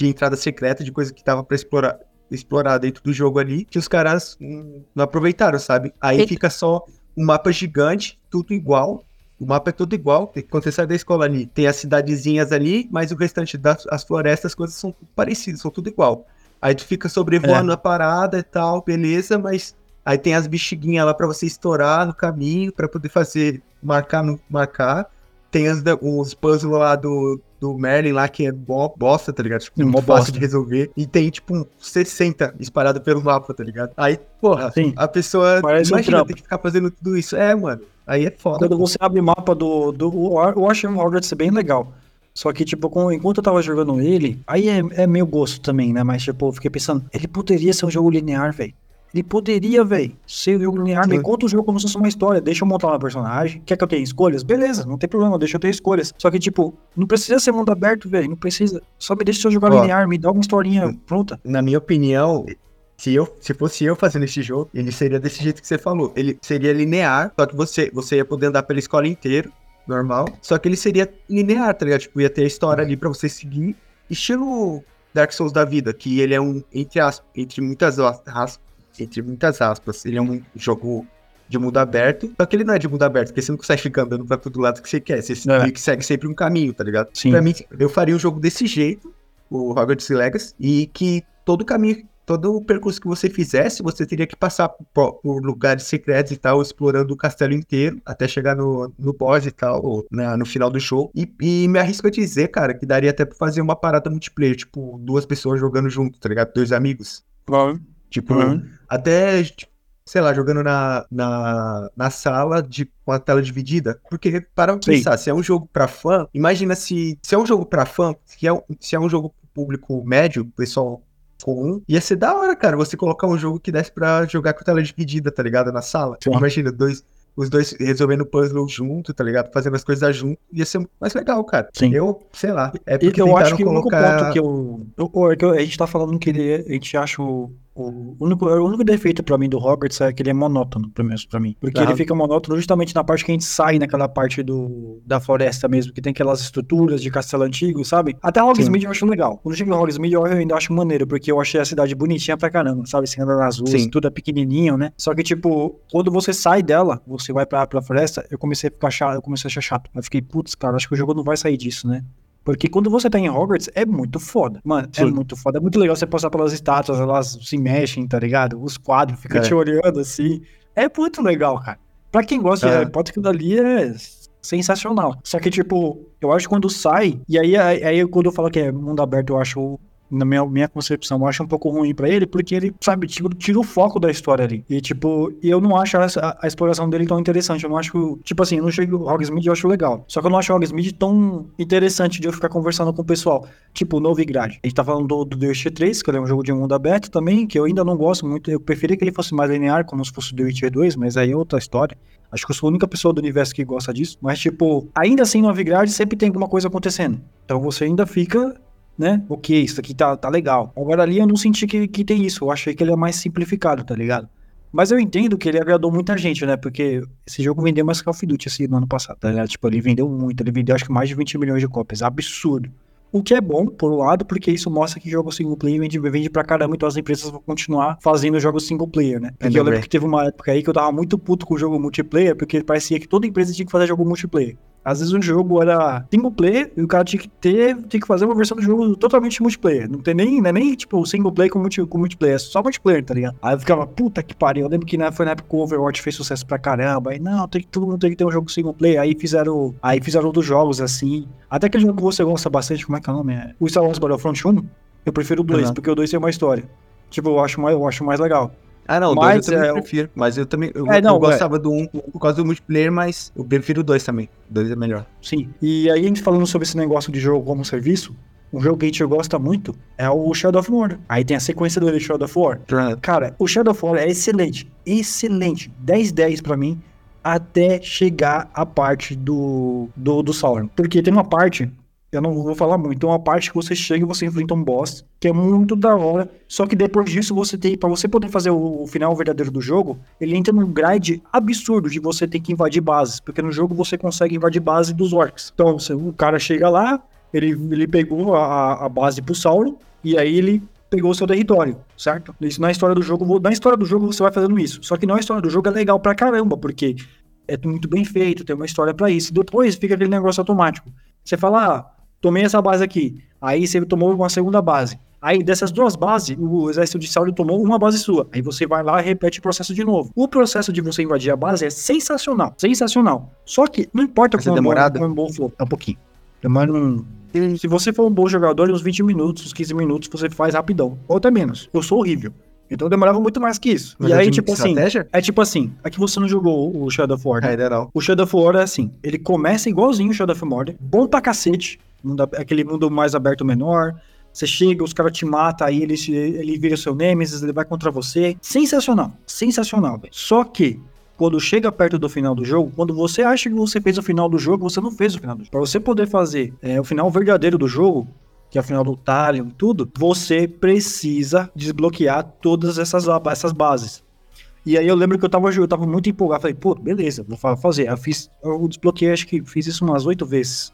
de entrada secreta, de coisa que tava pra explorar, explorar dentro do jogo ali, que os caras não aproveitaram, sabe? Aí fica só um mapa gigante, tudo igual. O mapa é tudo igual. tem- Quando você sai da escola ali, tem as cidadezinhas ali, mas o restante das as florestas, as coisas são parecidas, são tudo igual. Aí tu fica sobrevoando a parada e tal, beleza, mas aí tem as bexiguinhas lá pra você estourar no caminho, pra poder fazer, marcar, no, marcar. Tem da- os puzzles lá do, do Merlin lá, que é bo- bosta, tá ligado? Tipo, Mó muito bosta. fácil de resolver. E tem, tipo, uns 60 espalhados pelo mapa, tá ligado? Aí, porra, Sim. a pessoa, Parece um imagina, trampo. ter que ficar fazendo tudo isso. É, mano, aí é foda. Quando você abre o mapa do. do eu achei o Hogwarts bem legal. Só que, tipo, com- enquanto eu tava jogando ele, aí é, é meu gosto também, né? Mas, tipo, eu fiquei pensando, ele poderia ser um jogo linear, velho. Ele poderia, velho, ser jogo linear. Me conta o jogo como se fosse uma história. Deixa eu montar uma personagem. Quer que eu tenha escolhas? Beleza, não tem problema, deixa eu ter escolhas. Só que, tipo, não precisa ser mundo aberto, velho. Não precisa. Só me deixa eu jogar Ó. linear, me dá uma historinha pronta. Na minha opinião, se, eu, se fosse eu fazendo esse jogo, ele seria desse jeito que você falou. Ele seria linear, só que você, você ia poder andar pela escola inteira, normal. Só que ele seria linear, tá ligado? Tipo, ia ter a história ali pra você seguir. Estilo Dark Souls da vida, que ele é um, entre aspas, entre muitas aspas, entre muitas aspas, ele é um jogo de mundo aberto. Só que ele não é de mundo aberto, porque você não consegue ficar andando pra todo lado que você quer. Você É. meio que segue sempre um caminho, tá ligado? Sim. Pra mim, eu faria um jogo desse jeito, o Hogwarts Legacy, e que todo caminho, todo o percurso que você fizesse, você teria que passar por, por lugares secretos e tal, explorando o castelo inteiro, até chegar no, no boss e tal, ou na- no final do jogo. E, e me arrisco a dizer, cara, que daria até pra fazer uma parada multiplayer, tipo, duas pessoas jogando junto, tá ligado? Dois amigos. Tipo, Uhum. até, tipo, sei lá, jogando na, na, na sala de, com a tela dividida. Porque, para Sim. pensar, se é um jogo pra fã, imagina se, se é um jogo pra fã, se é, um- se é um jogo pro público médio, pessoal comum, ia ser da hora, cara, você colocar um jogo que desse pra jogar com a tela dividida, tá ligado? Na sala. Sim. Imagina, dois, os dois resolvendo puzzle junto, tá ligado? Fazendo as coisas junto, ia ser mais legal, cara. Sim. Eu, sei lá, é porque eu acho que o único colocar... ponto que eu, eu, é que eu- A gente tá falando que ele a gente acha o. O único, o único defeito pra mim do Hogwarts é que ele é monótono, pelo menos pra mim. Porque ele fica monótono justamente na parte que a gente sai naquela parte do, da floresta mesmo, que tem aquelas estruturas de castelo antigo, sabe? Até Hogsmeade eu acho legal. Quando chega em Hogsmeade eu ainda acho maneiro, porque eu achei a cidade bonitinha pra caramba, sabe? Você anda nas ruas, tudo é pequenininho, né? Só que, tipo, quando você sai dela, você vai pra, pra floresta, eu comecei a ficar chato, eu comecei a achar chato. Eu fiquei, putz, cara, acho que o jogo não vai sair disso, né? Porque quando você tá em Hogwarts, é muito foda. Mano, é Sim. muito foda. É muito legal você passar pelas estátuas, elas se mexem, tá ligado? Os quadros ficam É. te olhando assim. É muito legal, cara. Pra quem gosta de É. Harry Potter, aquilo dali é sensacional. Só que, tipo, eu acho que quando sai, e aí, aí, aí quando eu falo que é mundo aberto, eu acho. Na minha, minha concepção, eu acho um pouco ruim pra ele, porque ele, sabe, tira, tira o foco da história ali. E, tipo, eu não acho a, a exploração dele tão interessante. Eu não acho. Tipo assim, eu não chego. Hogsmeade eu acho legal. Só que eu não acho Hogsmeade tão interessante de eu ficar conversando com o pessoal. Tipo, Novigrad. A gente tá falando do, do The Witcher 3, que é um jogo de mundo aberto também, que eu ainda não gosto muito. Eu preferia que ele fosse mais linear, como se fosse The Witcher 2, mas aí é outra história. Acho que eu sou a única pessoa do universo que gosta disso. Mas, tipo, ainda assim, Novigrad sempre tem alguma coisa acontecendo. Então você ainda fica, né? Ok, isso aqui tá, tá legal. Agora ali eu não senti que, que tem isso. Eu achei que ele é mais simplificado, tá ligado? Mas eu entendo que ele agradou muita gente, né? Porque esse jogo vendeu mais que Call of Duty assim, no ano passado, tá ligado? Tipo, ele vendeu muito. Ele vendeu acho que mais de 20 milhões de cópias. Absurdo. O que é bom, por um lado, porque isso mostra que jogo single player vende, vende pra caramba, então as empresas vão continuar fazendo jogos single player, né? Porque eu lembro que teve uma época aí que eu tava muito puto com o jogo multiplayer, porque parecia que toda empresa tinha que fazer jogo multiplayer. Às vezes um jogo era single player e o cara tinha que ter, tinha que fazer uma versão do jogo totalmente multiplayer. Não tem nem, é nem tipo single player com, multi, com multiplayer, é só multiplayer, tá ligado? Aí eu ficava, puta que pariu. Eu lembro que né, foi na época que o Overwatch fez sucesso pra caramba. Aí, não, tem que, todo mundo tem que ter um jogo single player. Aí fizeram, aí fizeram outros jogos assim. Até aquele jogo que você gosta bastante, como é que é o nome? É o Star Wars Battlefront 1. Eu prefiro o 2, Aham. porque o 2 tem uma história. Tipo, eu acho mais, eu acho mais legal. Ah, não, o Mas, 2 eu também é, prefiro. Mas eu também. Eu, É, não, eu gostava do 1 por causa do multiplayer, mas eu prefiro o 2 também. O 2 é melhor. Sim. E aí a gente falando sobre esse negócio de jogo como serviço, um jogo que a gente gosta muito é o Shadow of War. Aí tem a sequência do Shadow of War. Cara, o Shadow of War é excelente. Excelente. 10-10 pra mim. Até chegar a parte do, do, do Sauron. Porque tem uma parte, eu não vou falar muito, tem uma parte que você chega e você enfrenta um boss, que é muito da hora. Só que depois disso você tem, pra você poder fazer o, o final verdadeiro do jogo, ele entra num grade absurdo de você ter que invadir bases. Porque no jogo você consegue invadir base dos orcs. Então você- o cara chega lá, ele, ele pegou a, a base pro Sauron, e aí ele pegou o seu território, certo? Isso na história do jogo, na história do jogo você vai fazendo isso. Só que na história do jogo é legal pra caramba, porque é muito bem feito, tem uma história pra isso. Depois fica aquele negócio automático. Você fala, ah, tomei essa base aqui. Aí você tomou uma segunda base. Aí dessas duas bases, o exército de Sauron tomou uma base sua. Aí você vai lá e repete o processo de novo. O processo de você invadir a base é sensacional, sensacional. Só que não importa Mas é demorado? bom for. É um pouquinho. Demora um, se você for um bom jogador, em uns 20 minutos, uns 15 minutos, você faz rapidão. Ou até menos. Eu sou horrível. Então demorava muito mais que isso. Mas e é aí, tipo assim. estratégia? É tipo assim. Aqui você não jogou o Shadow of War. né? Ainda não. O Shadow of War é assim. Ele começa igualzinho o Shadow of Mordor. Bom pra cacete. Mundo aquele mundo mais aberto menor. Você chega, os caras te matam, aí ele, ele vira seu Nemesis, ele vai contra você. Sensacional, sensacional, velho. Só que, quando chega perto do final do jogo, quando você acha que você fez o final do jogo, você não fez o final do jogo. Pra você poder fazer é, o final verdadeiro do jogo, que é o final do Talion e tudo, você precisa desbloquear todas essas, essas bases. E aí eu lembro que eu tava, eu tava muito empolgado. Falei, pô, beleza, vou fa- fazer. Eu fiz, eu desbloqueei, acho que fiz isso umas oito vezes.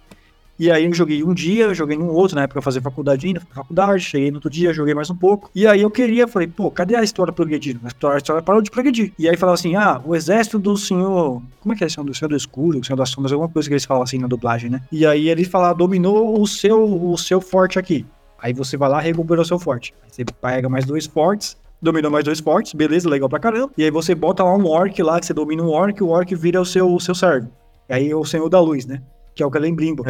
E aí eu joguei um dia, joguei no outro, na época eu fazia faculdade ainda, faculdade, cheguei no outro dia, joguei mais um pouco. E aí eu queria, falei, pô, cadê a história progredindo? A história, a história parou de progredir. E aí falava assim, ah, o exército do senhor. Como é que é? Senhor do senhor do escuro, o senhor das sombras, alguma coisa que eles falam assim na dublagem, né? E aí ele fala, dominou o seu, o seu forte aqui. Aí você vai lá recupera o seu forte. Aí você pega mais dois fortes, dominou mais dois fortes, beleza, legal pra caramba. E aí você bota lá um orc lá, que você domina um orc, o orc vira o seu, o seu servo. E aí é o Senhor da Luz, né? Que é o Calembrimbo.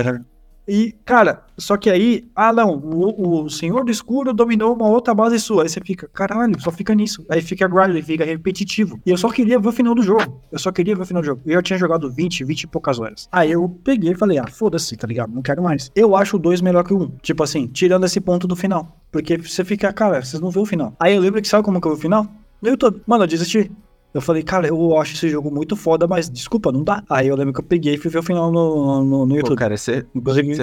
E, cara, só que aí, ah não, o, o Senhor do Escuro dominou uma outra base sua. Aí você fica, caralho, só fica nisso. Aí fica grind, fica repetitivo. E eu só queria ver o final do jogo. Eu só queria ver o final do jogo. Eu já tinha jogado 20, 20 e poucas horas. Aí eu peguei e falei, ah, foda-se, tá ligado? Não quero mais. Eu acho o 2 melhor que o 1. Um. Tipo assim, tirando esse ponto do final. Porque você fica, cara, vocês não vê o final. Aí eu lembro que sabe como que eu vi o final? No YouTube. Mano, eu desisti. Eu falei, cara, eu acho esse jogo muito foda, mas desculpa, não dá. Aí eu lembro que eu peguei e fui ver o final no, no, no Pô, YouTube. cara, você,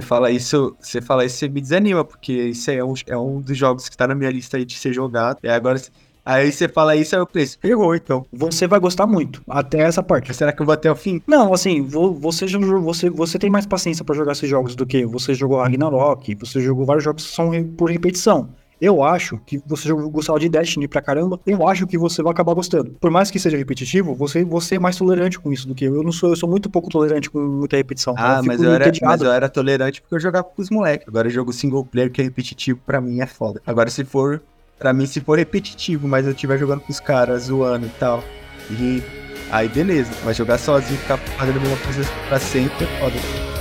fala isso, você fala isso, você me desanima, porque isso aí é um, é um dos jogos que tá na minha lista aí de ser jogado. E agora, aí você fala isso, aí eu penso, errou então. você vai gostar muito. Até essa parte. Mas será que eu vou até o fim? Não, assim, vo- você, você, você tem mais paciência pra jogar esses jogos do que. Você jogou Ragnarok, você jogou vários jogos que são por repetição. Eu acho que você jogou gostava de Destiny pra caramba. Eu acho que você vai acabar gostando. Por mais que seja repetitivo, você, você é mais tolerante com isso do que eu. Eu não sou, eu sou muito pouco tolerante com muita repetição. Ah, fico mas eu, era, mas eu era tolerante porque eu jogava com os moleques. Agora jogo single player que é repetitivo, pra mim é foda. Agora se for, pra mim se for repetitivo, mas eu estiver jogando com os caras, zoando e tal, e aí beleza. Mas jogar sozinho, ficar fazendo a mesma coisa pra sempre é foda.